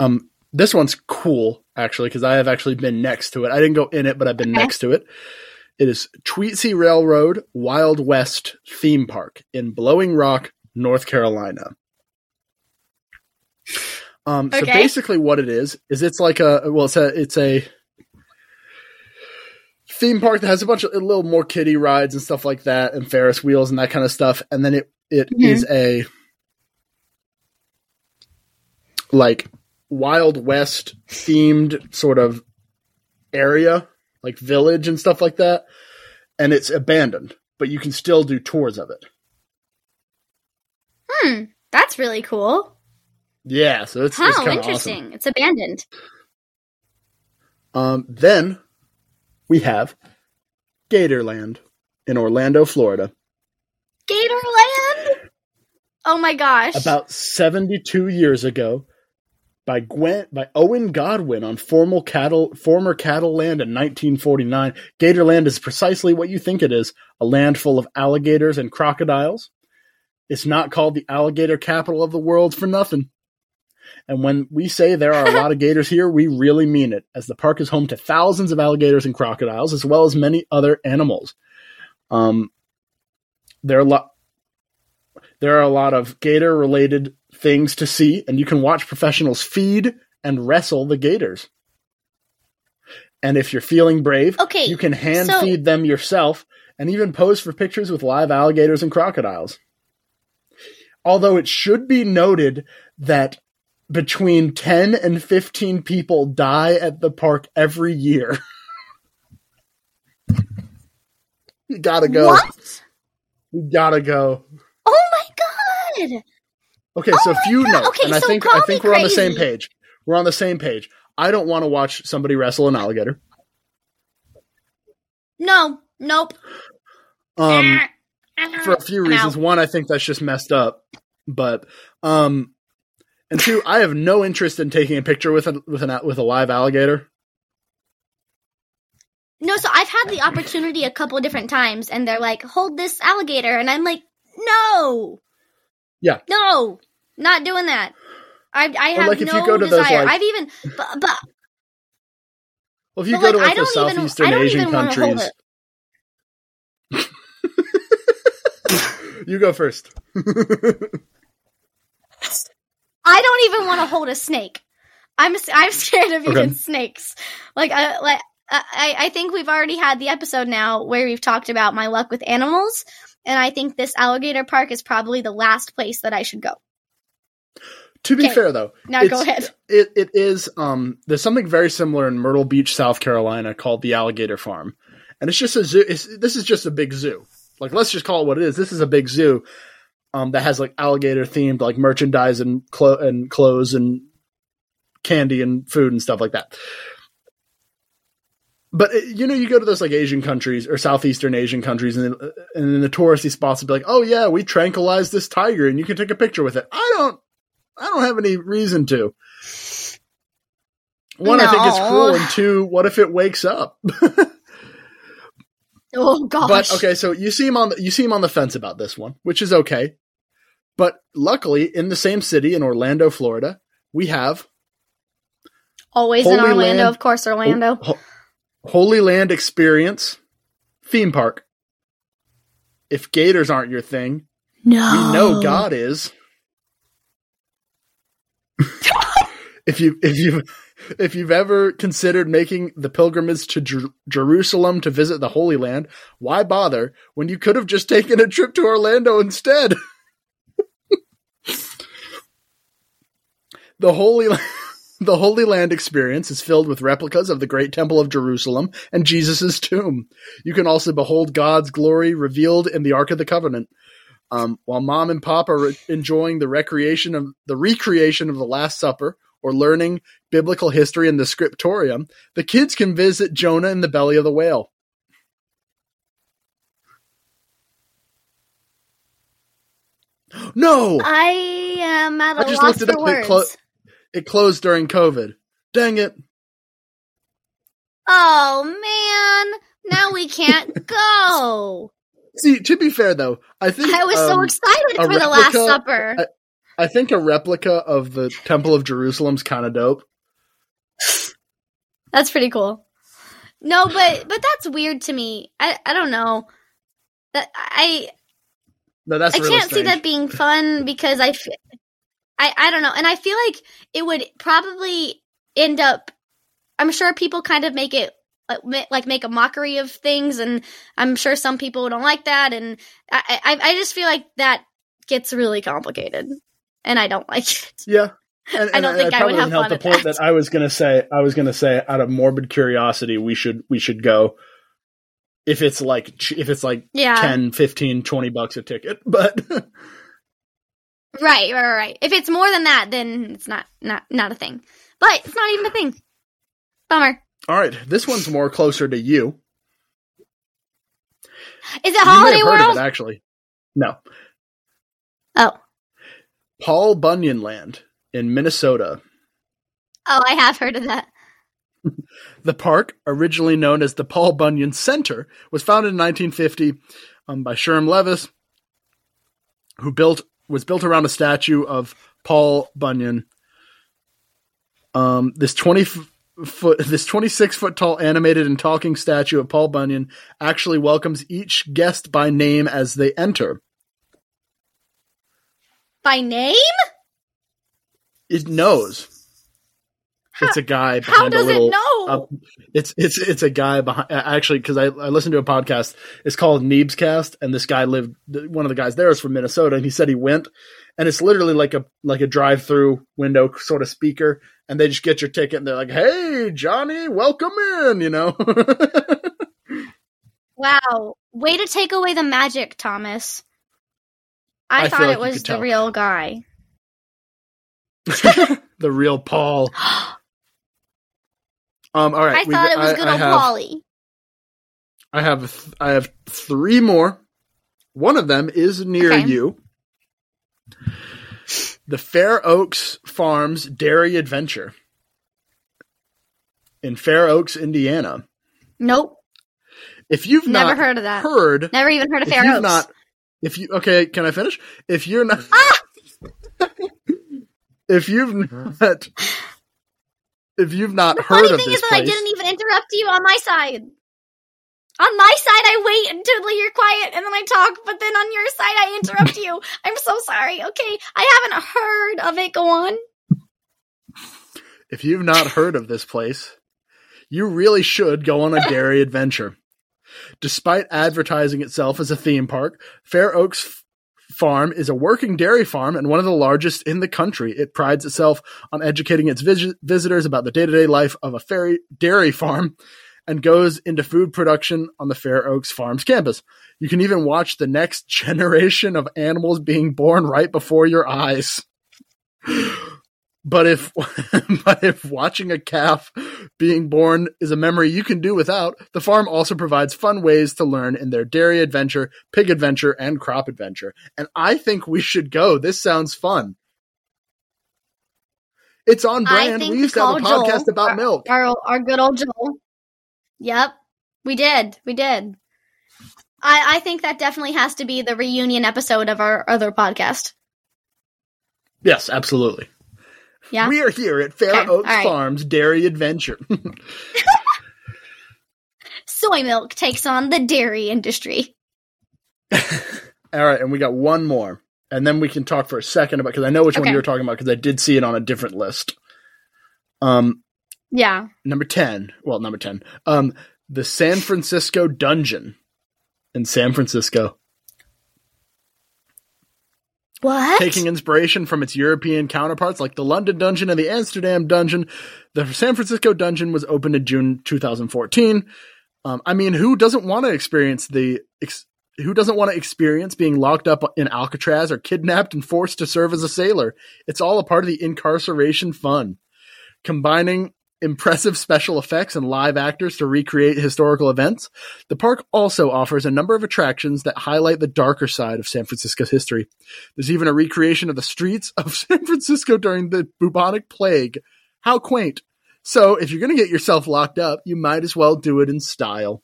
um this one's cool actually because I have actually been next to it. I didn't go in it, but I've been Okay. next to it. It is Tweetsie Railroad Wild West Theme Park in Blowing Rock, North Carolina. Um, so basically, what it is is it's like a well, it's a it's a theme park that has a bunch of a little more kiddie rides and stuff like that, and Ferris wheels and that kind of stuff. And then it it is Mhm. a like Wild West themed sort of area, like village and stuff like that. And it's abandoned, but you can still do tours of it. Hmm, that's really cool. Yeah, so it's, it's kind of interesting. awesome. It's abandoned. Um, then we have Gatorland in Orlando, Florida. Gatorland? Oh my gosh. About 72 years ago, by Gwen by Owen Godwin on formal cattle former cattle land in 1949. Gatorland is precisely what you think it is: a land full of alligators and crocodiles. It's not called the alligator capital of the world for nothing. And when we say there are a lot of gators here, we really mean it, as the park is home to thousands of alligators and crocodiles, as well as many other animals. Um, there are a lot. There are a lot of gator related things to see, and you can watch professionals feed and wrestle the gators. And if you're feeling brave, Okay, you can hand so- feed them yourself and even pose for pictures with live alligators and crocodiles. Although it should be noted that between 10 and 15 people die at the park every year. you gotta go. What? You gotta go. Oh my god. Okay, so Oh my you God. know, Okay, and I think I think we're on the same page. We're on the same page. I don't want to watch somebody wrestle an alligator. No, nope. Um, for a few I'm reasons. out. One, I think that's just messed up, but um, and two, I have no interest in taking a picture with a with an with a live alligator. No, so I've had the opportunity a couple of different times, and they're like, "Hold this alligator," and I'm like, "No, Yeah. no, not doing that." I I have like, if no you go to those, desire. like- I've even, but, but Well, if you go like, to I like the don't even- southeastern I don't Asian even countries, you go first. I don't even want to hold a snake. I'm I'm scared of Okay. even snakes. Like I like I I think we've already had the episode now where we've talked about my luck with animals, and I think this alligator park is probably the last place that I should go. to be Okay. fair, though, Now go ahead. It it is um there's something very similar in Myrtle Beach, South Carolina called the Alligator Farm. And it's just a zoo it's, this is just a big zoo. Like let's just call it what it is. This is a big zoo um that has like alligator themed like merchandise and clo- and clothes and candy and food and stuff like that. But uh, you know, you go to those like Asian countries or southeastern Asian countries, and uh, then, and in the touristy spots, will be like, "Oh yeah, we tranquilized this tiger, and you can take a picture with it." I don't, I don't have any reason to. One, I think it's No. cruel, and two, what if it wakes up? Oh gosh. but okay, so you seem on the, you seem on the fence about this one, which is okay. But luckily, in the same city in Orlando, Florida, we have Always in Orlando, Land- of course, Orlando. Ho- Holy Land Experience theme park. If gators aren't your thing, no. we know God is. if you if you if you've ever considered making the pilgrimage to Jer- Jerusalem to visit the Holy Land, why bother when you could have just taken a trip to Orlando instead? the Holy Land The Holy Land experience is filled with replicas of the Great Temple of Jerusalem and Jesus' tomb. You can also behold God's glory revealed in the Ark of the Covenant. Um, while mom and pop are re- enjoying the recreation of the recreation of the Last Supper, or learning biblical history in the scriptorium, the kids can visit Jonah in the belly of the whale. No, I am at a I just loss looked it for up. Words. clo- it closed during COVID. Dang it. oh man, now we can't go. See, to be fair though, I think I was so um, excited a for the Last Supper. I think a replica of the Temple of Jerusalem's kind of dope. That's pretty cool. No, but but that's weird to me. I I don't know. That I No, that's I really can't see that being fun because I, f- I I don't know, and I feel like it would probably end up. I'm sure people kind of make it like, make a mockery of things, and I'm sure some people don't like that, and I I, I just feel like that gets really complicated, and I don't like it. Yeah. And, I don't think I would have fun the point that. that. I was gonna say. I was gonna say, out of morbid curiosity, we should we should go. If it's like if it's like Yeah, 10, 15, 20 bucks a ticket, but right, right, right. If it's more than that, then it's not not not a thing. But it's not even a thing. Bummer. all right, this one's more closer to you. Is it you may Holiday have heard of it actually. No, Oh, Paul Bunyan Land in Minnesota. oh, I have heard of that. The park, originally known as the Paul Bunyan Center, was founded in 1950 um, by Sherm Levis, who built was built around a statue of Paul Bunyan. Um, this twenty foot, this 26 foot tall animated and talking statue of Paul Bunyan actually welcomes each guest by name as they enter. By name? It knows. It's a guy How behind a does little. it know? uh, it's it's it's a guy behind actually because I, I listened to a podcast. It's called Neebs Cast, and this guy lived. One of the guys there is from Minnesota, and he said he went, and it's literally like a like a drive through window sort of speaker, and they just get your ticket, and they're like, "Hey, Johnny, welcome in," you know. wow. Way to take away the magic, Thomas. I, I thought like it was the real guy. the real Paul. Um. All right. I we- thought it was I- good I old have- Polly. I have th- I have three more. One of them is near Okay. you. The Fair Oaks Farms Dairy Adventure in Fair Oaks, Indiana. Nope. If you've Never not heard of that. heard, Never even heard of Fair Oaks. not, if you okay, can I finish? If you're not, Ah! if you've not, if you've not the heard funny of thing this is that place, I didn't even interrupt you on my side. On my side, I wait until you're quiet and then I talk, but then on your side, I interrupt you. I'm so sorry. Okay, I haven't heard of it. Go on. If you've not heard of this place, you really should go on a dairy adventure. Despite advertising itself as a theme park, Fair Oaks Farm is a working dairy farm and one of the largest in the country. It prides itself on educating its vis- visitors about the day to day life of a fairy dairy farm and goes into food production on the Fair Oaks Farms campus. You can even watch the next generation of animals being born right before your eyes. But if but if watching a calf being born is a memory you can do without, the farm also provides fun ways to learn in their dairy adventure, pig adventure, and crop adventure. And I think we should go. This sounds fun. It's on brand. We used to have a podcast Joel, about our, milk. Our, our good old Joel. Yep, we did. We did. I, I think that definitely has to be the reunion episode of our other podcast. Yes, absolutely. Yeah. We are here at Fair Okay, Oaks right. Farms Dairy Adventure. Soy milk takes on the dairy industry. All right, and we got one more, and then we can talk for a second about because I know which one you were talking about because I did see it on a different list. Um, Yeah. number ten. Well, number ten. Um, the San Francisco Dungeon in San Francisco, What? taking inspiration from its European counterparts like the London Dungeon and the Amsterdam Dungeon. The San Francisco Dungeon was opened in June 2014. Um, I mean, who doesn't want to experience the ex- who doesn't want to experience being locked up in Alcatraz or kidnapped and forced to serve as a sailor? It's all a part of the incarceration fun. combining impressive special effects and live actors to recreate historical events. The park also offers a number of attractions that highlight the darker side of San Francisco's history. There's even a recreation of the streets of San Francisco during the bubonic plague. How quaint. So, if you're going to get yourself locked up, you might as well do it in style.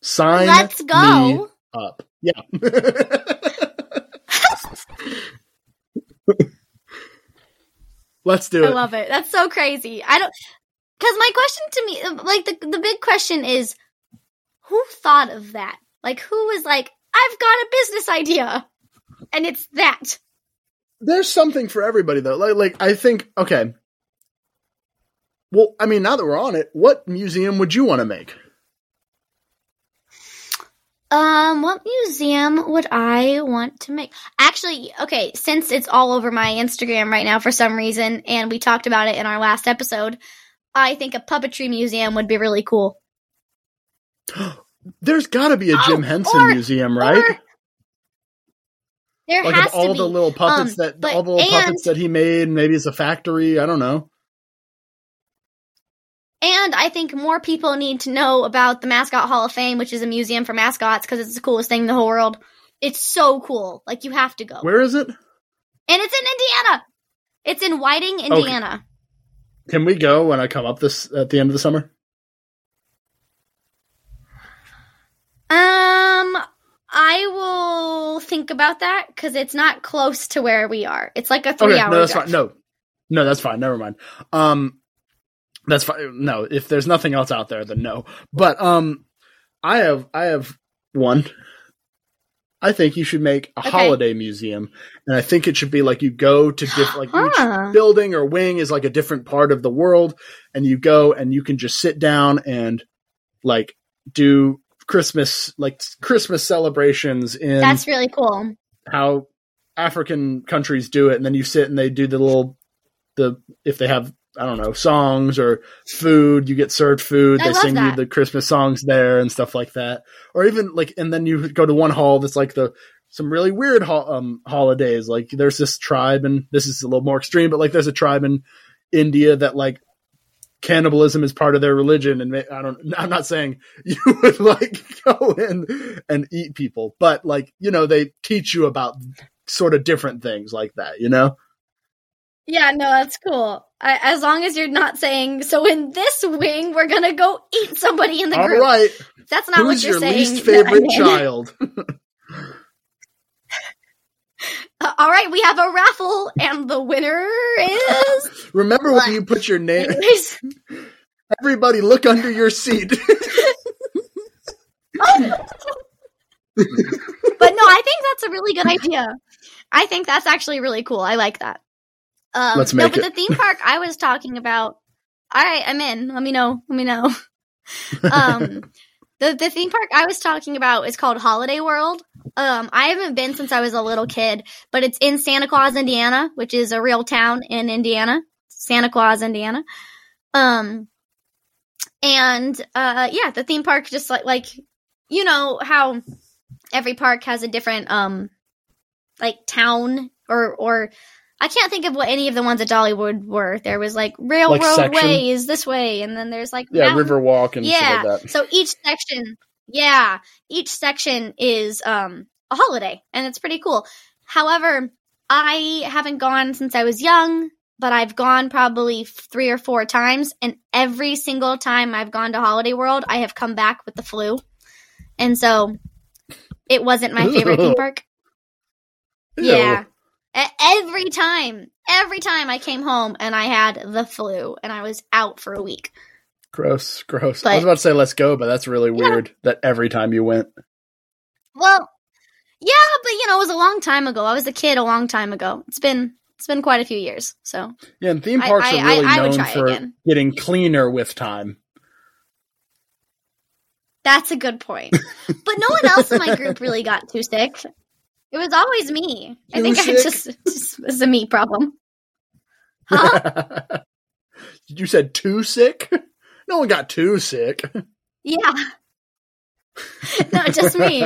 Sign Let's go. me up. Yeah. Let's do it. I love it. That's so crazy. I don't because my question to me, uh, like the the big question is, who thought of that? Like, who was like, I've got a business idea, and it's that. There's something for everybody though. Like, like I think, okay. Well, I mean, now that we're on it, what museum would you want to make? Um, what museum would I want to make? Actually, okay, since it's all over my Instagram right now for some reason, and we talked about it in our last episode, I think a puppetry museum would be really cool. There's got to be a Oh, Jim Henson or- museum, right? or- There like has of all to be. the little puppets Um, that all the little and- puppets that he made. Maybe it's a factory. I don't know. And I think more people need to know about the Mascot Hall of Fame, which is a museum for mascots, because it's the coolest thing in the whole world. It's so cool. Like, you have to go. Where is it? And it's in Indiana. It's in Whiting, Indiana. Can we go when I come up this at the end of the summer? Um, I will think about that because it's not close to where we are. It's like a three Okay, hour no, that's drive. fine. No, no, that's fine. Never mind. Um, that's fine. No, if there's nothing else out there, then no. But um, I have I have one. I think you should make a Okay. holiday museum, and I think it should be like you go to different like each building or wing is like a different part of the world, and you go and you can just sit down and like do Christmas like Christmas celebrations in That's really cool. how African countries do it, and then you sit and they do the little the if they have I don't know songs or food, you get served food. I they sing you the Christmas songs there and stuff like that, or even like and then you go to one hall that's like the some really weird ho- um, holidays. Like there's this tribe, and this is a little more extreme, but like there's a tribe in India that like cannibalism is part of their religion and i don't i'm not saying you would like go in and eat people but like you know they teach you about sort of different things like that you know Yeah, no, that's cool. I, as long as you're not saying, so in this wing, we're gonna go eat somebody in the all group. right That's not who's what you're your saying. least favorite child Uh, all right, we have a raffle, and the winner is. remember What? when you put your name everybody look under your seat but no, I think that's a really good idea. I think that's actually really cool. I like that. Um, Let's make no, but it. the theme park I was talking about. All right, I'm in. Let me know. Let me know. um, the the theme park I was talking about is called Holiday World. Um, I haven't been since I was a little kid, but it's in Santa Claus, Indiana, which is a real town in Indiana. Santa Claus, Indiana. Um, and uh, yeah, the theme park just like like you know how every park has a different um like town or or I can't think of what any of the ones at Dollywood were. There was like railroad way is this way, and then there's like yeah mountain- riverwalk and yeah. like So each section, yeah, each section is um a holiday, and it's pretty cool. However, I haven't gone since I was young, but I've gone probably three or four times, and every single time I've gone to Holiday World, I have come back with the flu, and so it wasn't my favorite theme park. Ew. Yeah. Every time, every time I came home and I had the flu and I was out for a week. gross gross i was about to say let's go but that's really Yeah. weird that every time you went Well, yeah, but you know, it was a long time ago. I was a kid a long time ago. It's been it's been quite a few years. So yeah and theme parks I- are really I- I known for again. getting cleaner with time that's a good point. but no one else in my group really got too sick. It was always me. I think I just, just it was a me problem. Huh? you said too sick no one got too sick yeah. no, just me.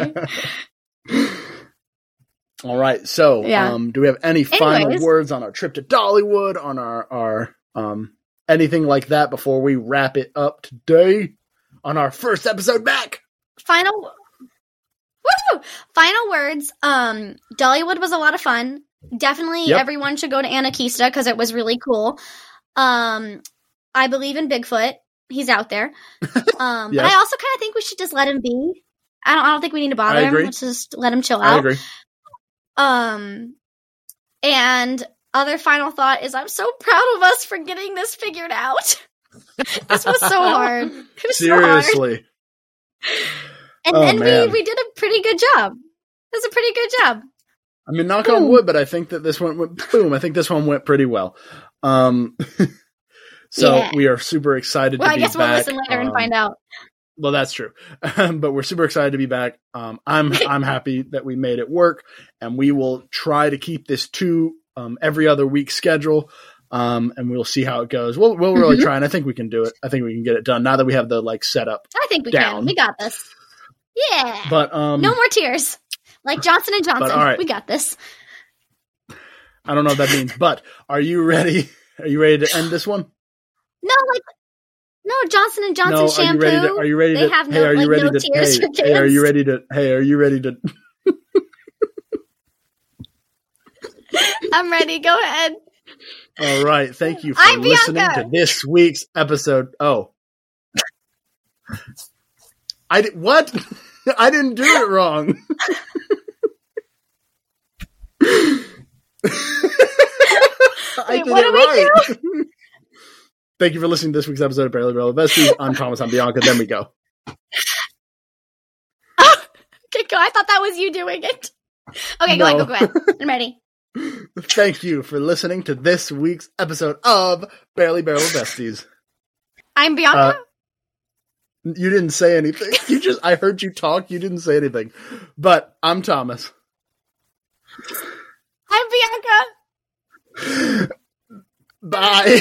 All right. So, Yeah. um, do we have any final Anyways. words on our trip to Dollywood, on our, our, um, anything like that before we wrap it up today on our first episode back? final Woo! Final words. Um, Dollywood was a lot of fun. Definitely Yep. everyone should go to Anakeesta because it was really cool. Um, I believe in Bigfoot. He's out there. Um, but I also kind of think we should just let him be. I don't. I don't think we need to bother him. Let's just let him chill out. I agree. Um, and other final thought is I'm so proud of us for getting this figured out. this was so hard. Was so hard. And Oh, then we, we did a pretty good job. It was a pretty good job. I mean, knock on wood, but I think that this one went boom. I think this one went pretty well. Um, so Yeah. we are super excited Well, to I be guess we'll back. listen later and Um, find out. Well, that's true, but we're super excited to be back. Um, I'm I'm happy that we made it work, and we will try to keep this to um, every other week schedule. Um, and we'll see how it goes. We'll we'll really Mhm. try, and I think we can do it. I think we can get it done now that we have the like setup. I think we down. can. We got this. Yeah. But um, no more tears. Like Johnson and Johnson. all right. We got this. I don't know what that means. But are you ready? Are you ready to end this one? No, like no Johnson and Johnson no, shampoo. are you ready to? Are you ready They to? have hey, no- are you like, ready no to? tears Hey, for hey, are you ready to? Hey, are you ready to? I'm ready. Go ahead. All right. Thank you for I'm listening Bianca. to this week's episode. Oh, I did what? I didn't do it wrong. I Wait, did what it do we right. Thank you for listening to this week's episode of Barely Barely Besties. I'm Thomas. I'm Bianca. Then we go. Okay, go. I thought that was you doing it. Okay, go ahead. Go, go ahead. I'm ready. Thank you for listening to this week's episode of Barely Barely Besties. I'm Bianca. Uh, You didn't say anything. You just I heard you talk. You didn't say anything. But I'm Thomas. I'm Bianca. Bye.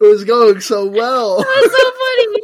it was going so well. That was so funny.